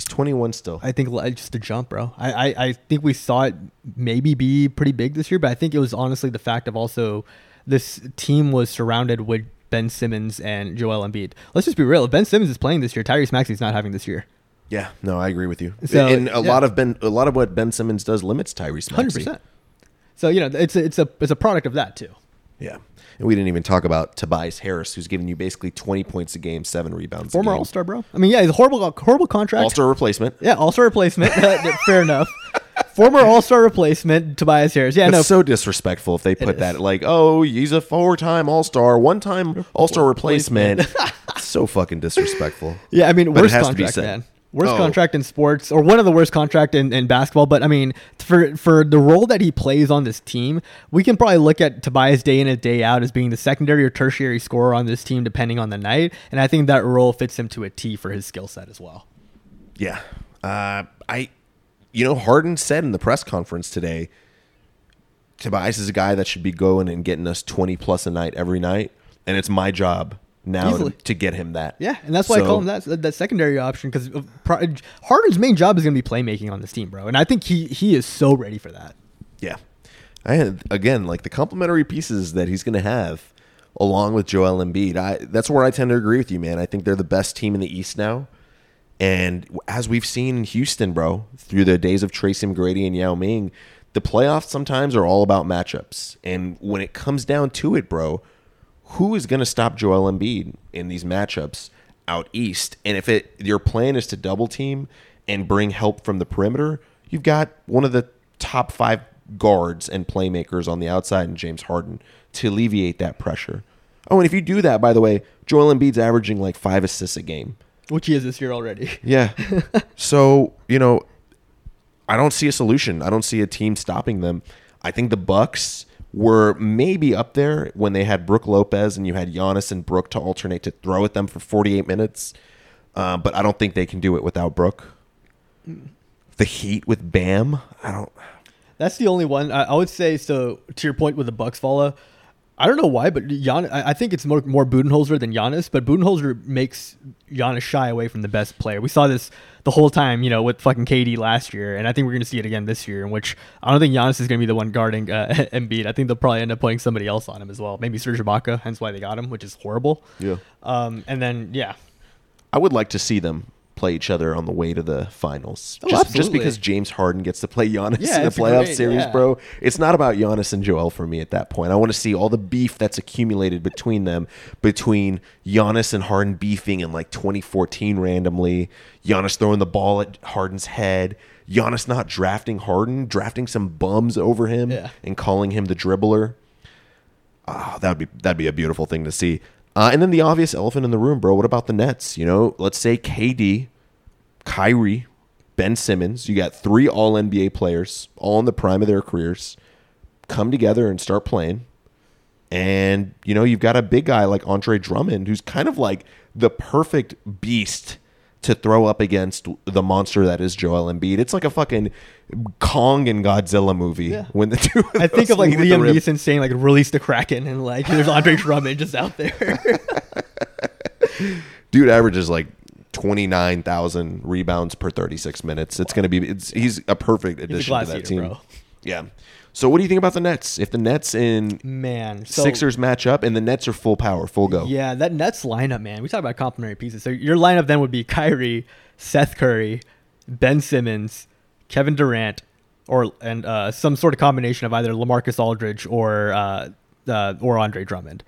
He's 21 still. I think just a jump, bro. I, I, I think we saw it maybe be pretty big this year, but I think it was honestly the fact of also this team was surrounded with Ben Simmons and Joel Embiid. Let's just be real. If Ben Simmons is playing this year, Tyrese Maxey's not having this year. Yeah, no, I agree with you. So, and a yeah. lot of Ben, a lot of what Ben Simmons does limits Tyrese Hundred percent. So you know, it's a, it's a it's a product of that too. Yeah, and we didn't even talk about Tobias Harris, who's giving you basically 20 points a game, seven rebounds. Former. All Star, bro. I mean, yeah, he's a horrible horrible contract. All-Star replacement. Yeah, All Star replacement. [laughs] Fair enough. [laughs] Former All Star replacement, Tobias Harris. Yeah, no, so disrespectful if they put that like, oh, he's a four-time All-Star, one-time All-Star replacement. so fucking disrespectful. [laughs] Yeah, I mean, But it worst has to be contract, said. man. Worst Oh. contract in sports, or one of the worst contract in, in basketball. But I mean, for for the role that he plays on this team, we can probably look at Tobias day in and day out as being the secondary or tertiary scorer on this team, depending on the night. And I think that role fits him to a T for his skill set as well. Yeah. Uh, I, you know, Harden said in the press conference today, Tobias is a guy that should be going and getting us 20 plus a night every night. And it's my job now to, to get him that. Yeah, and that's why I call him that that secondary option because uh, Harden's main job is going to be playmaking on this team, bro. And I think he he is so ready for that. Yeah. I had, again, like the complementary pieces that he's going to have along with Joel Embiid. I that's where I tend to agree with you, man. I think they're the best team in the East now. And as we've seen in Houston, bro, through the days of Tracy McGrady and Yao Ming, the playoffs sometimes are all about matchups. And when it comes down to it, bro, who is going to stop Joel Embiid in these matchups out east? And if it your plan is to double team and bring help from the perimeter, you've got one of the top five guards and playmakers on the outside in James Harden to alleviate that pressure. Oh, and if you do that, by the way, Joel Embiid's averaging like five assists a game. Which he is this year already. Yeah. [laughs] so, you know, I don't see a solution. I don't see a team stopping them. I think the Bucks were maybe up there when they had Brook Lopez and you had Giannis and Brook to alternate to throw at them for 48 minutes. Uh, but I don't think they can do it without Brook. The Heat with Bam, I don't. That's the only one I, I would say. So to your point with the Bucks, Falla, I don't know why, but I, I think it's more more Budenholzer than Giannis. But Budenholzer makes Giannis shy away from the best player. We saw this the whole time, you know, with fucking KD last year, and I think we're going to see it again this year. In which I don't think Giannis is going to be the one guarding uh, [laughs] Embiid. I think they'll probably end up putting somebody else on him as well. Maybe Serge Ibaka, hence why they got him, which is horrible. Yeah. Um, and then yeah, I would like to see them play each other on the way to the finals. Oh, just, just because James Harden gets to play Giannis Yeah, in the playoff great, series, yeah. bro. It's not about Giannis and Joel for me at that point. I want to see all the beef that's accumulated between them, between Giannis and Harden beefing in like 2014 randomly, Giannis throwing the ball at Harden's head, Giannis not drafting Harden, drafting some bums over him Yeah. and calling him the dribbler. Ah, that'd be that'd be a beautiful thing to see. Uh, and then the obvious elephant in the room, bro. What about the Nets? You know, let's say KD, Kyrie, Ben Simmons. You got three All NBA players, all in the prime of their careers, come together and start playing. And you know, you've got a big guy like Andre Drummond, who's kind of like the perfect beast to throw up against the monster that is Joel Embiid. It's like a fucking Kong and Godzilla movie Yeah. when the two. Of I think of like meet at the Liam. Neeson saying like release the Kraken and like there's Andre [laughs] Drummond just out there. [laughs] dude averages like 29,000 rebounds per 36 minutes. It's going to be it's he's a perfect addition glass to that eater, team. bro. Yeah. So what do you think about the Nets? If the Nets and Man, so Sixers match up and the Nets are full power, full go. Yeah, that Nets lineup, man. We talk about complementary pieces. So your lineup then would be Kyrie, Seth Curry, Ben Simmons, Kevin Durant, or and uh, some sort of combination of either LaMarcus Aldridge or uh, uh, or Andre Drummond.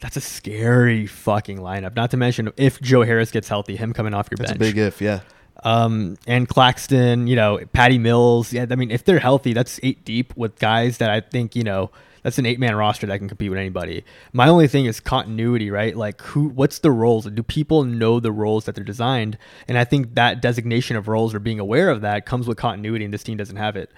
That's a scary fucking lineup. Not to mention if Joe Harris gets healthy, him coming off your bench. That's a big if, yeah. Um, and Claxton, you know, Patty Mills. Yeah, I mean, if they're healthy, that's eight deep with guys that I think, you know, that's an eight man roster that can compete with anybody. My only thing is continuity, right? Like, who, what's the roles? Do people know the roles that they're designed? And I think that designation of roles or being aware of that comes with continuity, and this team doesn't have it.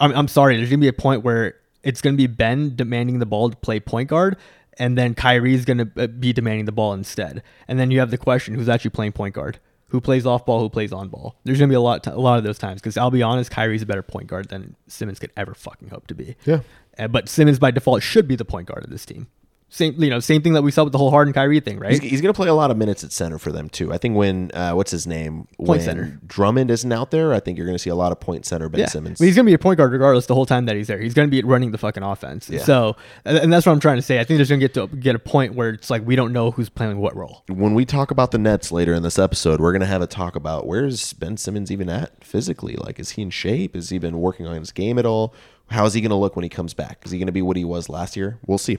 I'm, I'm sorry, there's gonna be a point where it's gonna be Ben demanding the ball to play point guard, and then Kyrie's gonna be demanding the ball instead. And then you have the question: Who's actually playing point guard? Who plays off ball? Who plays on ball? There's gonna be a lot, a lot of those times because I'll be honest, Kyrie's a better point guard than Simmons could ever fucking hope to be. Yeah. Uh, but Simmons by default should be the point guard of this team. Same, you know, same thing that we saw with the whole Harden Kyrie thing, right? He's, he's going to play a lot of minutes at center for them too. I think when uh, what's his name when center. Drummond isn't out there, I think you're going to see a lot of point center Ben yeah. Simmons. But he's going to be a point guard regardless the whole time that he's there. He's going to be running the fucking offense. Yeah. So, and and that's what I'm trying to say. I think there's going to get to get a point where it's like we don't know who's playing what role. when we talk about the Nets later in this episode, we're going to have a talk about where's Ben Simmons even at physically? Like, is he in shape? Is he been working on his game at all? How is he going to look when he comes back? Is he going to be what he was last year? We'll see.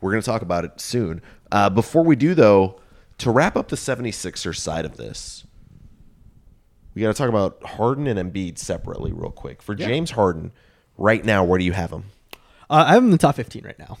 We're going to talk about it soon. Uh, before we do, though, to wrap up the 76ers side of this, we got to talk about Harden and Embiid separately, real quick. For James Harden, right now, where do you have him? Uh, I have him in the top 15 right now.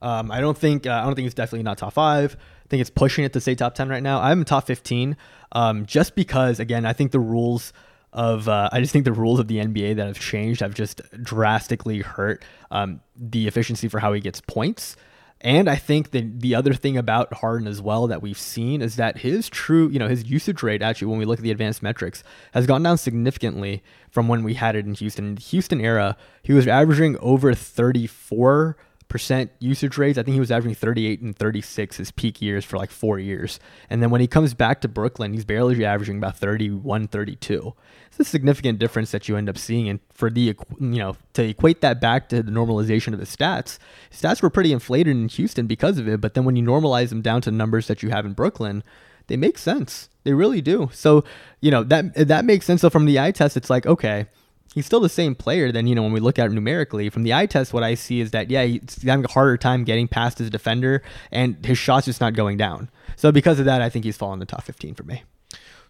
Um, I don't think uh, I don't think it's definitely not top five. I think it's pushing it to say top 10 right now. I'm in top 15, um, just because again I think the rules of uh, I just think the rules of the NBA that have changed have just drastically hurt um, the efficiency for how he gets points. And I think that the other thing about Harden as well that we've seen is that his true, you know, his usage rate actually, when we look at the advanced metrics, has gone down significantly from when we had it in Houston. In the Houston era, he was averaging over 34 percent usage rates. I think he was averaging 38 and 36 his peak years for like four years. And then when he comes back to Brooklyn, he's barely averaging about 31, 32. It's a significant difference that you end up seeing. And for the, you know, to equate that back to the normalization of his stats, his stats were pretty inflated in Houston because of it. But then when you normalize them down to numbers that you have in Brooklyn, they make sense. They really do. So, you know, that, that makes sense. So from the eye test, it's like, okay, he's still the same player than you know when we look at it numerically from the eye test what i see is that yeah he's having a harder time getting past his defender and his shots just not going down so because of that i think he's fallen in the top 15 for me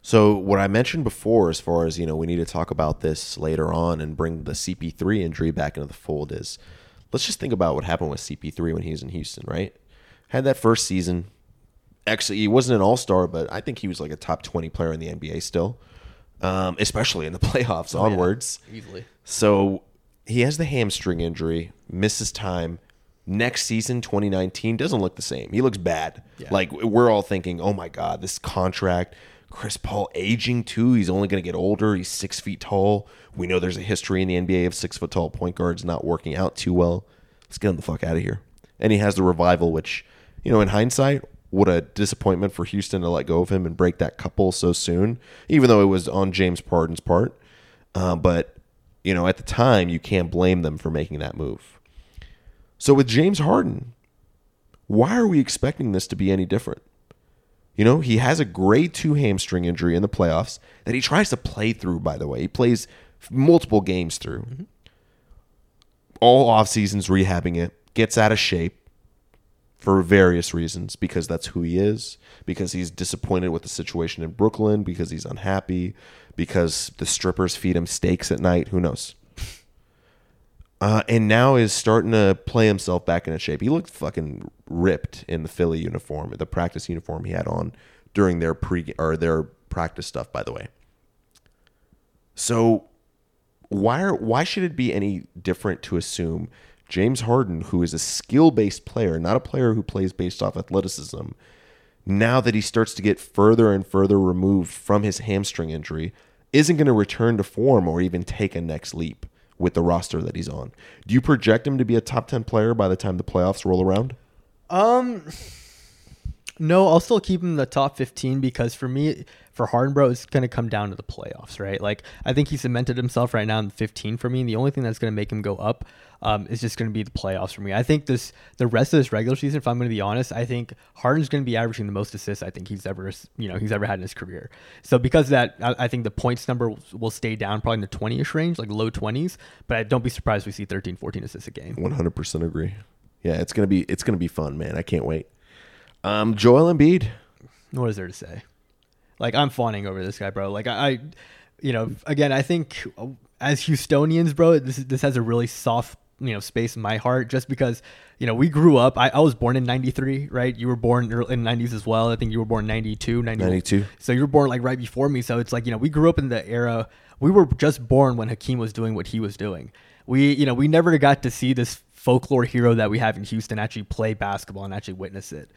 So what I mentioned before, as far as you know, we need to talk about this later on and bring the CP3 injury back into the fold. Is let's just think about what happened with CP3 when he was in Houston, right? Had that first season. Actually, he wasn't an All Star, but I think he was like a top twenty player in the NBA still, um, especially in the [laughs] playoffs onwards. easily So he has the hamstring injury, misses time. Next season, 2019, doesn't look the same. He looks bad. Yeah. Like we're all thinking, oh my God, this contract. Chris Paul aging too. He's only going to get older. He's six feet tall. We know there's a history in the NBA of six foot tall point guards not working out too well. Let's get him the fuck out of here. And he has the revival, which, you know, in hindsight, what a disappointment for Houston to let go of him and break that couple so soon, even though it was on James Harden's part. Uh, but you know, at the time, you can't blame them for making that move. So with James Harden, why are we expecting this to be any different? You know, he has a grade two hamstring injury in the playoffs that he tries to play through, by the way. He plays multiple games through. All off seasons rehabbing it, gets out of shape for various reasons because that's who he is, because he's disappointed with the situation in Brooklyn, because he's unhappy, because the strippers feed him steaks at night. Who knows? Uh, and now is starting to play himself back into shape. He looked fucking ripped in the Philly uniform, the practice uniform he had on during their pre or their practice stuff. By the way, so why are, why should it be any different to assume James Harden, who is a skill based player, not a player who plays based off athleticism, now that he starts to get further and further removed from his hamstring injury, isn't going to return to form or even take a next leap with the roster that he's on? Do you project him to be a top 10 player by the time the playoffs roll around? Um, no, I'll still keep him in the top 15 because for me, for Harden, bro, it's going to come down to the playoffs, right? Like, I think he cemented himself right now in 15 for me. And the only thing that's going to make him go up um, is just going to be the playoffs for me. I think this, the rest of this regular season, if I'm going to be honest, I think Harden's going to be averaging the most assists I think he's ever, you know, he's ever had in his career. So because that, I, I think the points number will, will stay down probably in the 20 ish range, like low 20s. But I don't be surprised if we see 13, 14 assists a game. 100% agree. Yeah, it's to be, it's to be fun, man. I can't wait. Um, Joel Embiid. What is there to say? Like I'm fawning over this guy, bro. Like I, I you know, again, I think uh, as Houstonians, bro, this this has a really soft you know space in my heart just because you know we grew up I, I was born in 93 right? You were born in 90s as well. I think you were born 92 92 so you were born like right before me. So it's like you know we grew up in the era we were just born when hakeem was doing what he was doing. We you know we never got to see this folklore hero that we have in houston actually play basketball and actually witness it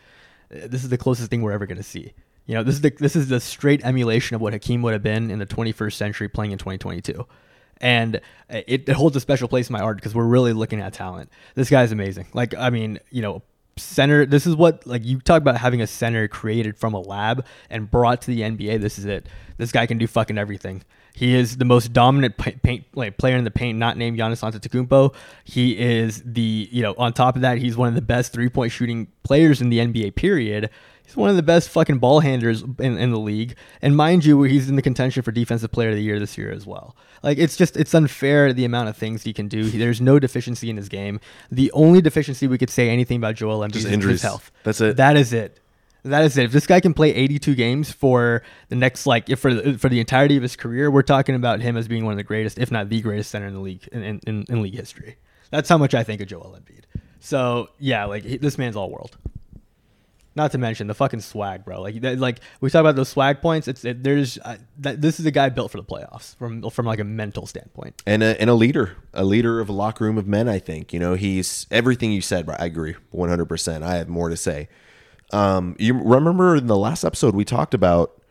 this is the closest thing we're ever going to see you know, this is the this is the straight emulation of what Hakeem would have been in the 21st century playing in 2022. And uh, it, it holds a special place in my heart because we're really looking at talent. This guy's amazing. Like, I mean, you know, center. This is what like you talk about having a center created from a lab and brought to the NBA. This is it. This guy can do fucking everything. He is the most dominant paint, like, player in the paint, not named Giannis Antetokounmpo. He is the you know on top of that, he's one of the best three point shooting players in the NBA. Period. He's one of the best fucking ball handlers in, in the league. And mind you, he's in the contention for defensive player of the year this year as well. Like it's just it's unfair the amount of things he can do. There's no deficiency in his game. The only deficiency we could say anything about Joel Embiid is injuries. his health. That's it. That is it. That is it. If this guy can play 82 games for the next like if for the, for the entirety of his career, we're talking about him as being one of the greatest, if not the greatest center in the league in, in, in league history. That's how much I think of Joel Embiid. So yeah, like he, this man's all world. Not to mention the fucking swag, bro. Like, that, like we talk about those swag points. It's it, there's uh, that, this is a guy built for the playoffs from from like a mental standpoint. And a, and a leader, a leader of a locker room of men. I think you know he's everything you said. I agree, one hundred percent. I have more to say. Um, you remember in the last episode we talked about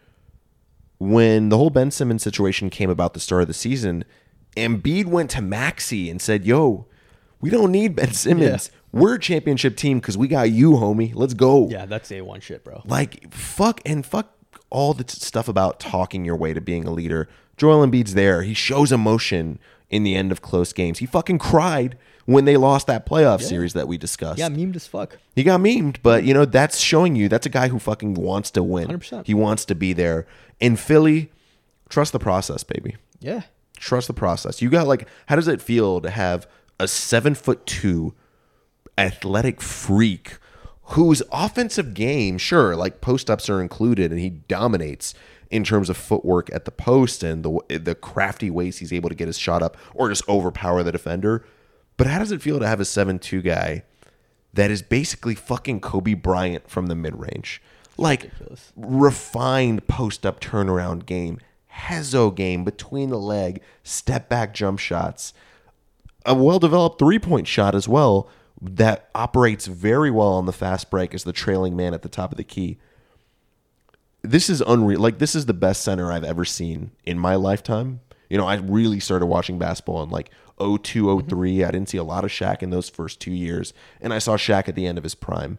when the whole Ben Simmons situation came about the start of the season. Embiid went to Maxey and said, "Yo, we don't need Ben Simmons. Yeah. We're a championship team because we got you, homie. Let's go." Yeah, that's a one shit, bro. Like fuck and fuck all the stuff about talking your way to being a leader. Joel Embiid's there. He shows emotion in the end of close games. He fucking cried when they lost that playoff yeah. series that we discussed. Yeah, memed as fuck. He got memed, but you know that's showing you that's a guy who fucking wants to win. 100%. He wants to be there. In Philly, trust the process, baby. Yeah. Trust the process. You got like, how does it feel to have a seven foot two athletic freak whose offensive game, sure, like post ups are included, and he dominates in terms of footwork at the post and the the crafty ways he's able to get his shot up or just overpower the defender. But how does it feel to have a seven two guy that is basically fucking Kobe Bryant from the mid range? Like Ridiculous. refined post up turnaround game, hesi game between the leg, step back jump shots, a well developed three point shot as well that operates very well on the fast break as the trailing man at the top of the key. This is unreal. Like this is the best center I've ever seen in my lifetime. You know, I really started watching basketball in like 02, 03. Mm-hmm. I didn't see a lot of Shaq in those first two years, and I saw Shaq at the end of his prime.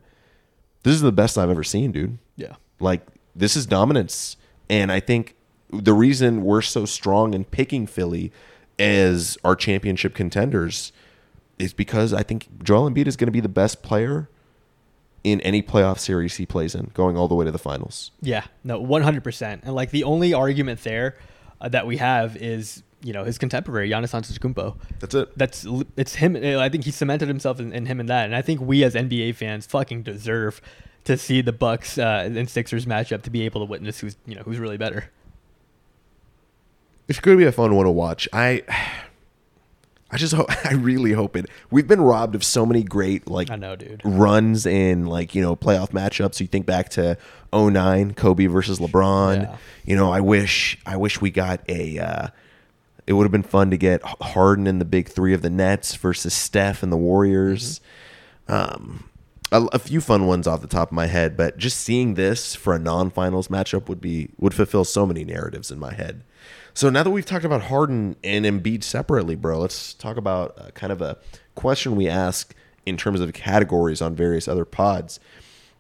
This is the best I've ever seen, dude. Yeah. Like this is dominance, and I think the reason we're so strong in picking Philly as our championship contenders is because I think Joel Embiid is going to be the best player in any playoff series he plays in, going all the way to the finals. Yeah, no, one hundred percent. And like the only argument there uh, that we have is you know his contemporary Giannis Antetokounmpo. That's it. That's it's him. I think he cemented himself in, in him in that, and I think we as NBA fans fucking deserve to see the Bucks uh, and Sixers matchup to be able to witness who's you know who's really better. It's going to be a fun one to watch. I. I just hope, [laughs] I really hope it. We've been robbed of so many great like I know, dude. runs in like, you know, playoff matchups. You think back to 09 Kobe versus LeBron. Yeah. You know, I wish I wish we got a uh it would have been fun to get Harden in the big 3 of the Nets versus Steph and the Warriors. Um a, a few fun ones off the top of my head, but just seeing this for a non-finals matchup would be would fulfill so many narratives in my head. So now that we've talked about Harden and Embiid separately, bro, let's talk about uh, kind of a question we ask in terms of categories on various other pods,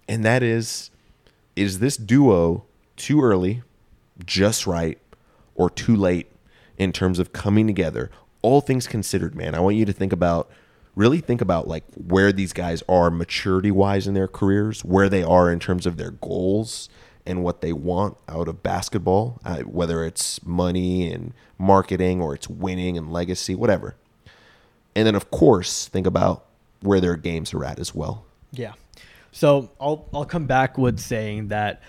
and that is: Is this duo too early, just right, or too late in terms of coming together? All things considered, man, I want you to think about really think about like where these guys are maturity wise in their careers, where they are in terms of their goals and what they want out of basketball, uh, whether it's money and marketing or it's winning and legacy, whatever. And then, of course, think about where their games are at as well. Yeah. So I'll I'll come back with saying that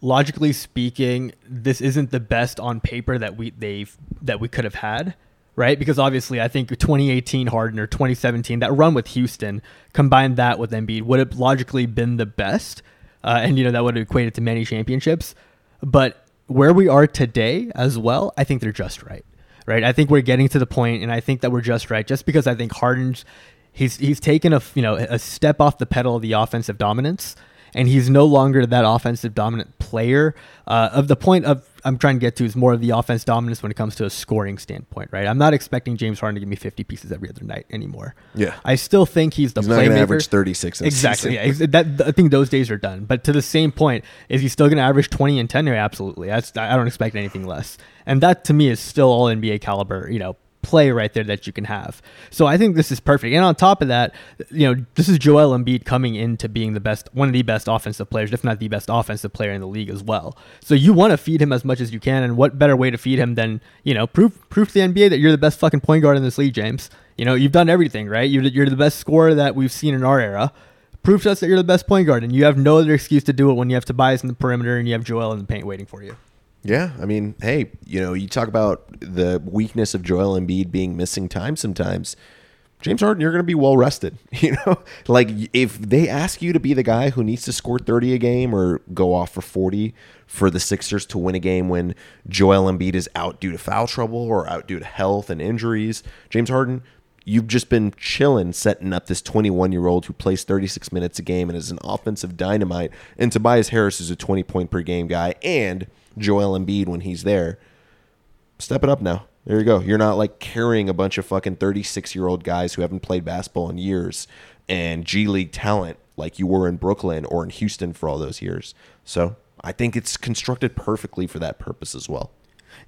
logically speaking, this isn't the best on paper that we they've that we could have had, right? Because obviously, I think 2018 Harden or 2017 that run with Houston, combined that with Embiid would have logically been the best, uh, and you know that would have equated to many championships. But where we are today as well, I think they're just right. Right? I think we're getting to the point, and I think that we're just right. Just because I think Harden's he's he's taken a you know a step off the pedal of the offensive dominance and he's no longer that offensive dominant player. Uh, of the point of I'm trying to get to is more of the offense dominance when it comes to a scoring standpoint, right? I'm not expecting James Harden to give me 50 pieces every other night anymore. Yeah. I still think he's the He's not going average 36 Exactly. Yeah, that, I think those days are done. But to the same point, is he still going to average 20 and 10? Yeah, absolutely. That's, I don't expect anything less. And that to me is still all NBA caliber, you know, play right there that you can have. So I think this is perfect. And on top of that, you know, this is Joel Embiid coming into being the best, one of the best offensive players, if not the best offensive player in the league as well. So you want to feed him as much as you can. And what better way to feed him than, you know, proof, proof to the NBA that you're the best fucking point guard in this league, James. You know, you've done everything, right? You're, you're the best scorer that we've seen in our era. Proof to us that you're the best point guard, and you have no other excuse to do it when you have Tobias in the perimeter and you have Joel in the paint waiting for you. Yeah, I mean, hey, you know, you talk about the weakness of Joel Embiid being missing time sometimes. James Harden, you're going to be well rested. [laughs] You know, like if they ask you to be the guy who needs to score 30 a game or go off for 40 for the Sixers to win a game when Joel Embiid is out due to foul trouble or out due to health and injuries, James Harden, you've just been chilling, setting up this 21 year old who plays 36 minutes a game and is an offensive dynamite. And Tobias Harris is a 20 point per game guy, and Joel Embiid when he's there. Step it up now. There you go. You're not like carrying a bunch of fucking 36 year old guys who haven't played basketball in years and G League talent like you were in Brooklyn or in Houston for all those years. So I think it's constructed perfectly for that purpose as well.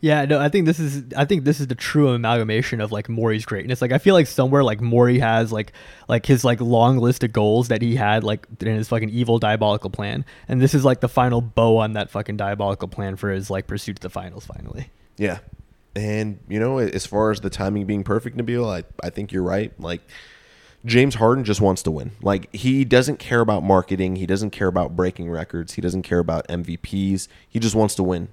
Yeah, no, I think this is I think this is the true amalgamation of like Morey's greatness. Like I feel like somewhere like Maury has like like his like long list of goals that he had like in his fucking evil diabolical plan, and this is like the final bow on that fucking diabolical plan for his like pursuit to the finals. Finally, Yeah. And, you know, as far as the timing being perfect, Nabil, I, I think you're right. Like, James Harden just wants to win. Like, he doesn't care about marketing. He doesn't care about breaking records. He doesn't care about MVPs. He just wants to win.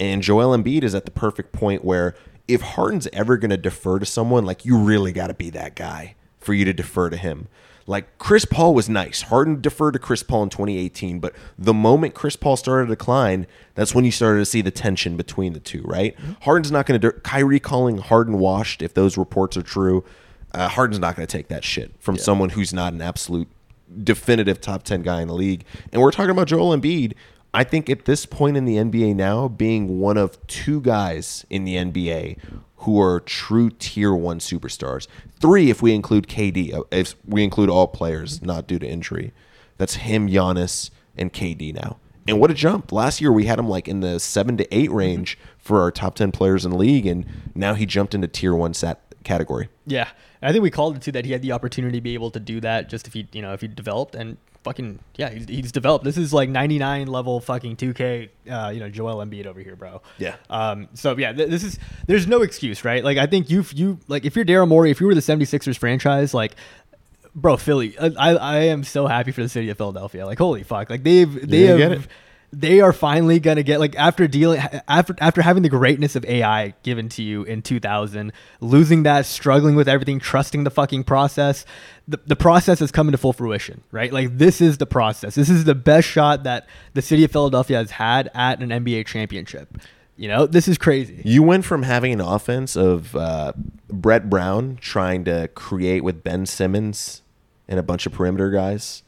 And Joel Embiid is at the perfect point where if Harden's ever going to defer to someone, like, you really got to be that guy for you to defer to him. Like Chris Paul was nice. Harden deferred to Chris Paul in 2018, but the moment Chris Paul started to decline, that's when you started to see the tension between the two, right? Harden's not going to. De- Kyrie calling Harden washed, if those reports are true, uh, Harden's not going to take that shit from someone who's not an absolute definitive top 10 guy in the league. And we're talking about Joel Embiid. I think at this point in the NBA now, being one of two guys in the NBA who are true tier one superstars, three if we include KD, uh, if we include all players not due to injury, that's him, Giannis, and KD now. And what a jump! Last year we had him like in the seven to eight range for our top ten players in the league, and now he jumped into tier one category. Yeah, I think we called it too that he had the opportunity to be able to do that just if he, you know, if he developed and fucking yeah, he's, he's developed. This is like 99 level fucking 2K, uh, you know, Joel Embiid over here, bro. Yeah. Um. So yeah, th- this is there's no excuse, right? Like I think you you like if you're Daryl Morey, if you were the 76ers franchise, like. Bro, Philly, I, I am so happy for the city of Philadelphia. Like, holy fuck! Like they've they have. They are finally gonna get like after dealing after after having the greatness of AI given to you in 2000, losing that, struggling with everything, trusting the fucking process. The, the process is coming to full fruition, right? Like this is the process. This is the best shot that the city of Philadelphia has had at an NBA championship. You know, this is crazy. You went from having an offense of uh, Brett Brown trying to create with Ben Simmons and a bunch of perimeter guys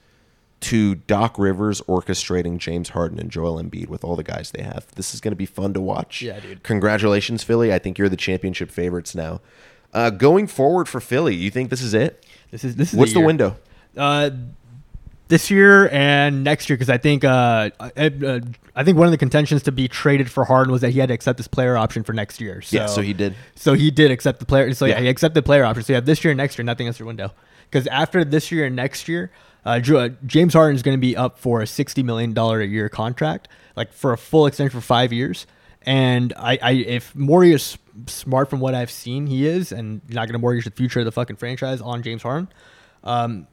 to Doc Rivers orchestrating James Harden and Joel Embiid with all the guys they have. This is going to be fun to watch. Yeah, dude. Congratulations, Philly. I think you're the championship favorites now. Uh, going forward for Philly, you think this is it? This is this is What's the year. window? Uh, this year and next year because I think uh, I, uh, I think one of the contentions to be traded for Harden was that he had to accept this player option for next year. So, Yeah, so he did. So he did accept the player. So yeah, Yeah. he accepted player option. So you have this year and next year, nothing else your window. Because after this year and next year, uh, uh, James Harden is going to be up for a sixty million dollar a year contract, like for a full extension for five years. And I, I if Morey is smart from what I've seen, he is, and not going to mortgage the future of the fucking franchise on James Harden. Um,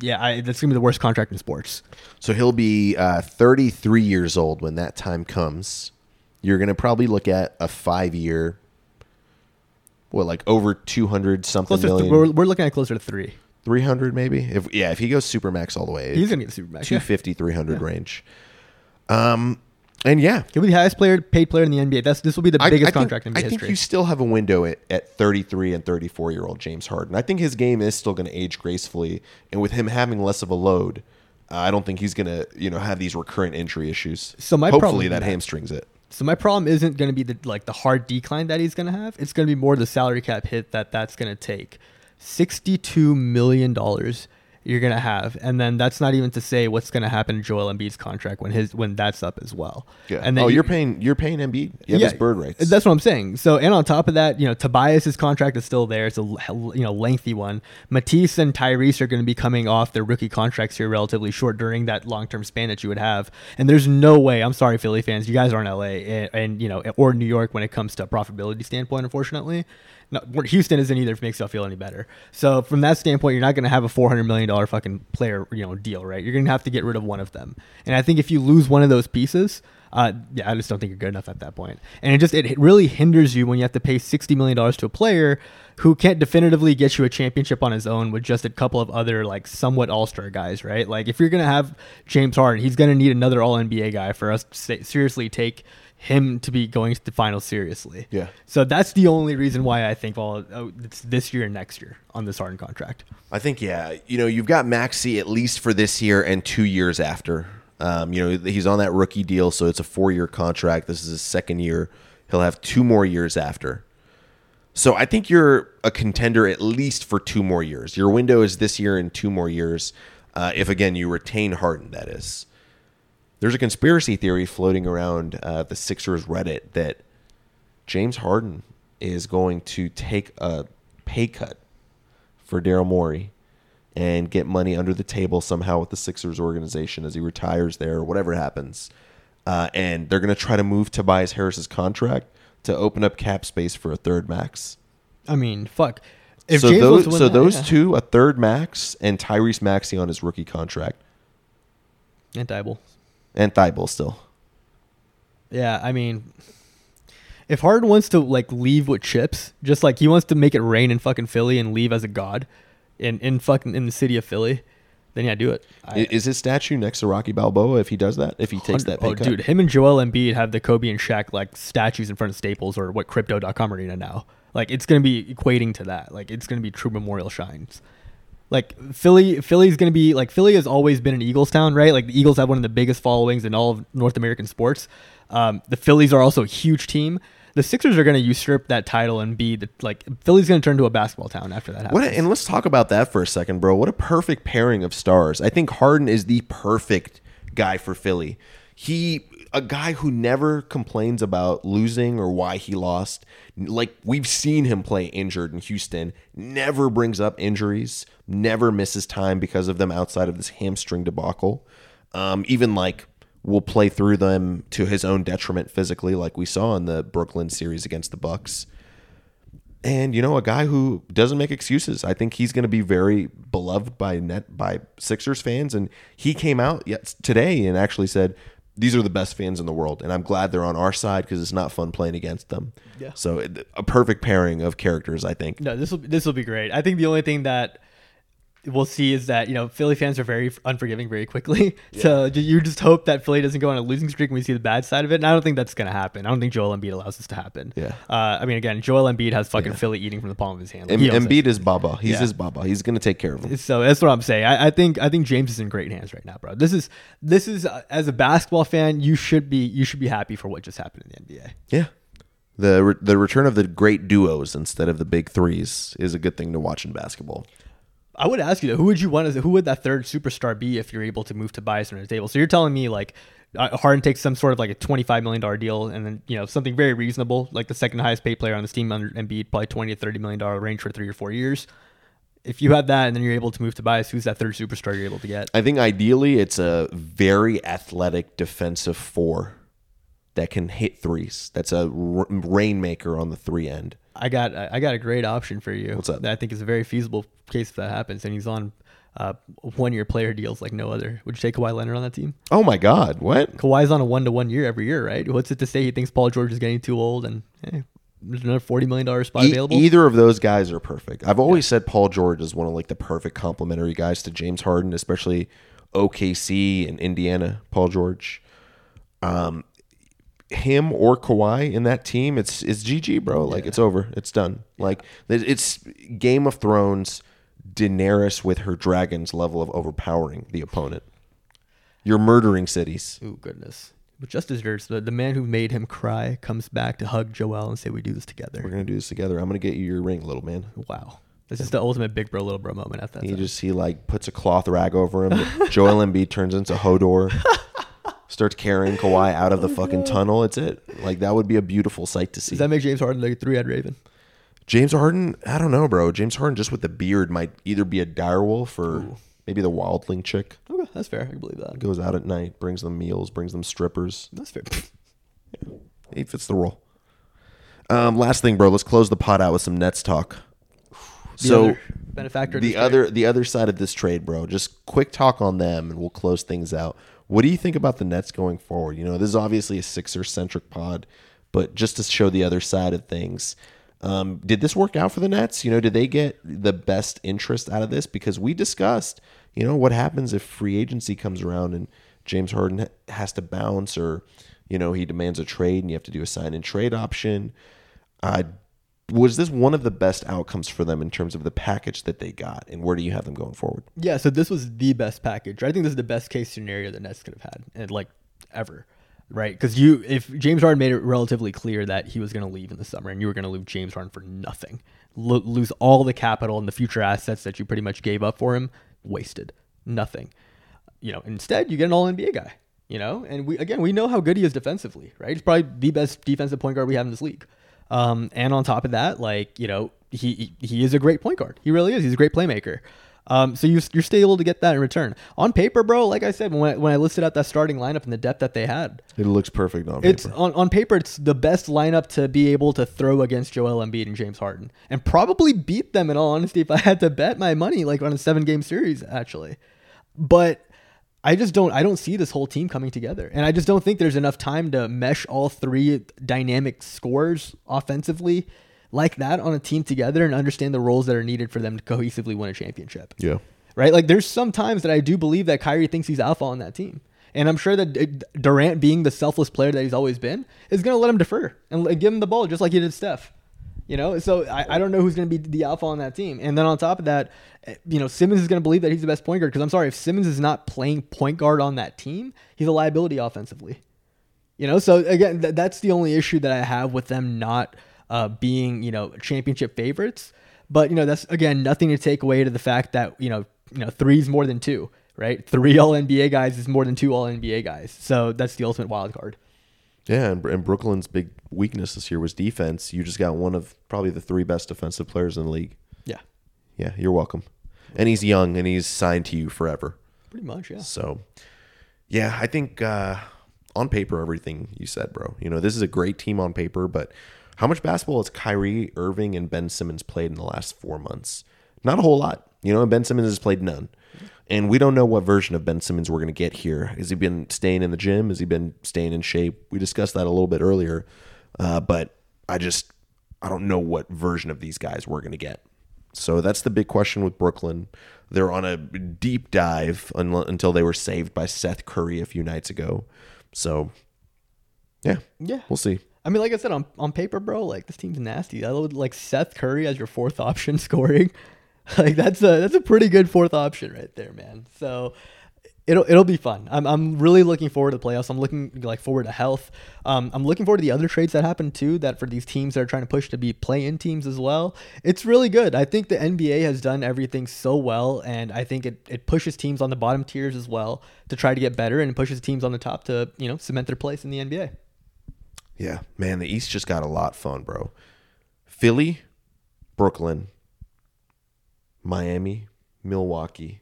yeah, I, that's gonna be the worst contract in sports. So he'll be uh, 33 years old when that time comes. You're going to probably look at a five year, what, like over 200 something Closer, to, million? we're, we're looking at closer to three. 300 maybe? If Yeah, if he goes super max all the way, He's gonna get the supermax. Yeah. 250, 300 range. Um, and yeah, He'll be the highest player paid player in the NBA. That's this will be the I- biggest I think, contract in NBA I think history. you still have a window at, at 33 and 34 year old James Harden. I think his game is still going to age gracefully, and with him having less of a load, uh, I don't think he's going to you know have these recurrent injury issues. So my problem hopefully that, that- hamstrings it. So my problem isn't going to be the like the hard decline that he's going to have. It's going to be more the salary cap hit that that's going to take. Sixty-two million dollars you're going to have, and then that's not even to say what's going to happen to Joel Embiid's contract when his when that's up as well. Yeah. And then oh, you- you're paying you're paying Embiid. You his bird rights. That's what I'm saying. So, and on top of that, you know, Tobias's contract is still there. It's a you know lengthy one. Matisse and Tyrese are going to be coming off their rookie contracts here relatively short during that long term span that you would have. And there's no way. I'm sorry, Philly fans, you guys aren't LA and, eh, and you know or New York when it comes to a profitability standpoint. Unfortunately. Houston isn't either. If it makes y'all feel any better. So from that standpoint, you're not going to have a 400 million dollar fucking player, you know, deal, right? You're going to have to get rid of one of them. And I think if you lose one of those pieces, uh, yeah, I just don't think you're good enough at that point. And it just it really hinders you when you have to pay 60 million dollars to a player who can't definitively get you a championship on his own with just a couple of other like somewhat all-star guys, right? Like if you're going to have James Harden, he's going to need another all NBA guy for us to seriously take him to be going to the final seriously. Yeah. So that's the only reason why I think well, oh, it's this year and next year on this Harden contract. I think yeah, you know, you've got Maxey at least for this year and two years after. Um, you know, he's on that rookie deal, so it's a four-year contract. This is his second year. He'll have two more years after. So I think you're a contender at least for two more years. Your window is this year and two more years. Uh, if again you retain Harden, that is. There's a conspiracy theory floating around uh, the Sixers Reddit that James Harden is going to take a pay cut for Daryl Morey and get money under the table somehow with the Sixers organization as he retires there or whatever happens. Uh, and they're going to try to move Tobias Harris's contract to open up cap space for a third max. I mean, fuck. If so James those, wants to win so that, those yeah. two, a third max and Tyrese Maxey on his rookie contract, and Thybulle. And Thybulle still. Yeah, I mean, if Harden wants to like leave with chips, just like he wants to make it rain in fucking Philly and leave as a god, in in fucking in the city of Philly, then yeah, do it. I- Is his statue next to Rocky Balboa if he does that? If he takes that oh, pay oh, cut? dude, him and Joel Embiid have the Kobe and Shaq like statues in front of Staples or what Crypto.com arena now. Like it's gonna be equating to that. Like it's gonna be true memorial shines. Like Philly, Philly's gonna be like Philly has always been an Eagles town, right? Like the Eagles have one of the biggest followings in all of North American sports. Um, the Phillies are also a huge team. The Sixers are gonna usurp that title and be the like Philly's gonna turn to a basketball town after that happens. What a, and let's talk about that for a second, bro. What a perfect pairing of stars. I think Harden is the perfect guy for Philly. He a guy who never complains about losing or why he lost. Like we've seen him play injured in Houston, never brings up injuries, never misses time because of them outside of this hamstring debacle. Um, even like will play through them to his own detriment physically, like we saw in the Brooklyn series against the Bucks. And you know, a guy who doesn't make excuses. I think he's going to be very beloved by net by Sixers fans. And he came out yet today and actually said, "These are the best fans in the world," and I'm glad they're on our side because it's not fun playing against them. Yeah. So a perfect pairing of characters, I think. No, this will this will be great. I think the only thing that we'll see is that you know Philly fans are very unforgiving very quickly. [laughs] So you just hope that Philly doesn't go on a losing streak and we see the bad side of it. And I don't think that's going to happen. I don't think Joel Embiid allows this to happen. Yeah. Uh, I mean, again, Joel Embiid has fucking Philly eating from the palm of his hand. Like, Em- he owns it. Embiid is Baba. He's Yeah. his Baba. He's going to take care of him. So that's what I'm saying. I, I think I think James is in great hands right now, bro. This is this is uh, as a basketball fan, you should be you should be happy for what just happened in the NBA. Yeah. The re- the return of the great duos instead of the big threes is a good thing to watch in basketball. I would ask you though, who would you want as who would that third superstar be if you're able to move Tobias on the table? So you're telling me like uh, Harden takes some sort of like a twenty five million dollar deal, and then you know something very reasonable, like the second highest paid player on this team under Embiid, probably twenty to thirty million dollar range for three or four years. If you have that, and then you're able to move Tobias, who's that third superstar you're able to get? I think ideally it's a very athletic defensive four that can hit threes. That's a rainmaker on the three end. I got I got a great option for you. What's up? That I think is a very feasible case if that happens, and he's on uh, one year player deals like no other. Would you take Kawhi Leonard on that team? Oh my God! What? Kawhi's on a one to one year every year, right? What's it to say he thinks Paul George is getting too old and hey, there's another forty million dollar spot E- available? either of those guys are perfect. I've always said Paul George is one of like the perfect complementary guys to James Harden, especially OKC and Indiana. Paul George, um, him or Kawhi in that team, it's it's GG, bro. Like it's over, it's done. Like it's Game of Thrones, Daenerys with her dragons level of overpowering the opponent. You're murdering cities. Ooh, goodness. But just as yours, the, the man who made him cry comes back to hug Joel and say, "We do this together. We're gonna do this together. I'm gonna get you your ring, little man. Wow, this is the ultimate big bro, little bro moment at that He time. just he like puts a cloth rag over him. [laughs] Joel Embiid turns into Hodor, [laughs] starts carrying Kawhi out of the fucking tunnel. It's it. Like that would be a beautiful sight to see. Does that make James Harden like a three head Raven? James Harden, I don't know, bro. James Harden just with the beard might either be a direwolf or maybe the wildling chick. Okay, that's fair. I can believe that. Goes out at night, brings them meals, brings them strippers. That's fair. [laughs] He fits the role. Um, last thing, bro. Let's close the pot out with some Nets talk. [sighs] The so benefactor. the trade. other the other side of this trade, bro. Just quick talk on them, and we'll close things out. What do you think about the Nets going forward? You know, this is obviously a Sixer centric pod, but just to show the other side of things, um, did this work out for the Nets? You know, did they get the best interest out of this? Because we discussed, you know, what happens if free agency comes around and James Harden has to bounce, or you know, he demands a trade and you have to do a sign and trade option. Uh, was this one of the best outcomes for them in terms of the package that they got, and where do you have them going forward? Yeah, so this was the best package. I think this is the best case scenario the Nets could have had, and like ever, right? Because you, if James Harden made it relatively clear that he was going to leave in the summer, and you were going to lose James Harden for nothing, Lo- lose all the capital and the future assets that you pretty much gave up for him, wasted, nothing. You know, instead you get an All NBA guy. You know, and we again we know how good he is defensively, right? He's probably the best defensive point guard we have in this league. Um, and on top of that, like you know, he he is a great point guard. He really is. He's a great playmaker. Um, so you, you're still able to get that in return. On paper, bro, like I said, when I, when I listed out that starting lineup and the depth that they had, It looks perfect on it's paper. on, on paper, it's the best lineup to be able to throw against Joel Embiid and James Harden, and probably beat them. In all honesty, if I had to bet my money, like on a seven game series, actually. But I just don't. I don't see this whole team coming together, and I just don't think there's enough time to mesh all three dynamic scores offensively like that on a team together and understand the roles that are needed for them to cohesively win a championship yeah. right? Like there's some times that I do believe that Kyrie thinks he's alpha on that team. And I'm sure that Durant, being the selfless player that he's always been, is going to let him defer and give him the ball just like he did Steph. You know, so I, I don't know who's going to be the alpha on that team. And then on top of that, eh, you know, Simmons is going to believe that he's the best point guard. Because I'm sorry, if Simmons is not playing point guard on that team, he's a liability offensively. You know, so again, th- that's the only issue that I have with them not uh, being, you know, championship favorites. But you know, that's again nothing to take away to the fact that you know, you know, three is more than two, right? Three All NBA guys is more than two All NBA guys. So that's the ultimate wild card. Yeah, and, and Brooklyn's big weakness this year was defense. You just got one of probably the three best defensive players in the league. Yeah, Yeah, you're welcome. And he's young and he's signed to you forever. pretty much. Yeah. So, yeah, I think uh, on paper, everything you said, bro. You know, this is a great team on paper, but how much basketball has Kyrie Irving and Ben Simmons played in the last four months? Not a whole lot. You know, and Ben Simmons has played none. And we don't know what version of Ben Simmons we're going to get here. Has he been staying in the gym? Has he been staying in shape? We discussed that a little bit earlier. Uh, but I just, I don't know what version of these guys we're going to get. So that's the big question with Brooklyn. They're on a deep dive un- until they were saved by Seth Curry a few nights ago. So, yeah, Yeah. we'll see. I mean, like I said, on, on paper, bro, like this team's nasty. I would like Seth Curry as your fourth [laughs] option scoring. [laughs] Like that's a that's a pretty good fourth option right there, man. So it'll it'll be fun. I'm I'm really looking forward to the playoffs. I'm looking like forward to health. Um, I'm looking forward to the other trades that happen too. That for these teams that are trying to push to be play-in teams as well. It's really good. I think the NBA has done everything so well, and I think it it pushes teams on the bottom tiers as well to try to get better, and pushes teams on the top to you know cement their place in the NBA. Yeah, man, the East just got a lot fun, bro. Philly, Brooklyn, Miami, Milwaukee.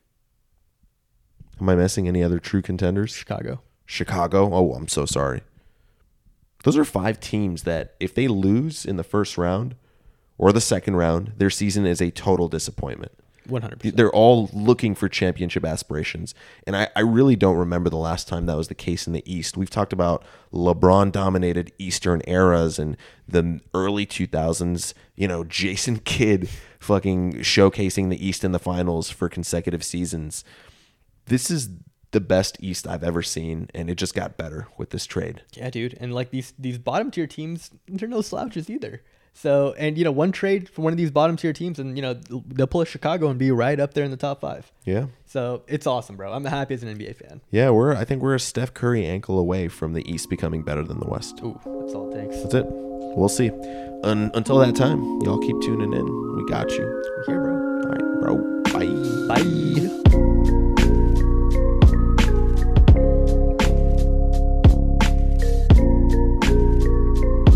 Am I missing any other true contenders? Chicago. Chicago. Oh, I'm so sorry. Those are five teams that, if they lose in the first round or the second round, their season is a total disappointment. One hundred percent. They're all looking for championship aspirations. And I, I really don't remember the last time that was the case in the East. We've talked about LeBron dominated Eastern eras and the early 2000s, you know, Jason Kidd fucking showcasing the East in the finals for consecutive seasons. This is the best East I've ever seen, and it just got better with this trade. Yeah, dude. And like these these bottom tier teams, they're no slouches either. So and you know one trade for one of these bottom tier teams, and you know they'll pull a Chicago and be right up there in the top five. Yeah. So it's awesome, bro. I'm happy as an NBA fan. Yeah, we're I think we're a Steph Curry ankle away from the East becoming better than the West. Ooh, that's all it takes. That's it. We'll see. Un- until that time, y'all keep tuning in. We got you. We're here, bro. All right, bro. Bye. Bye.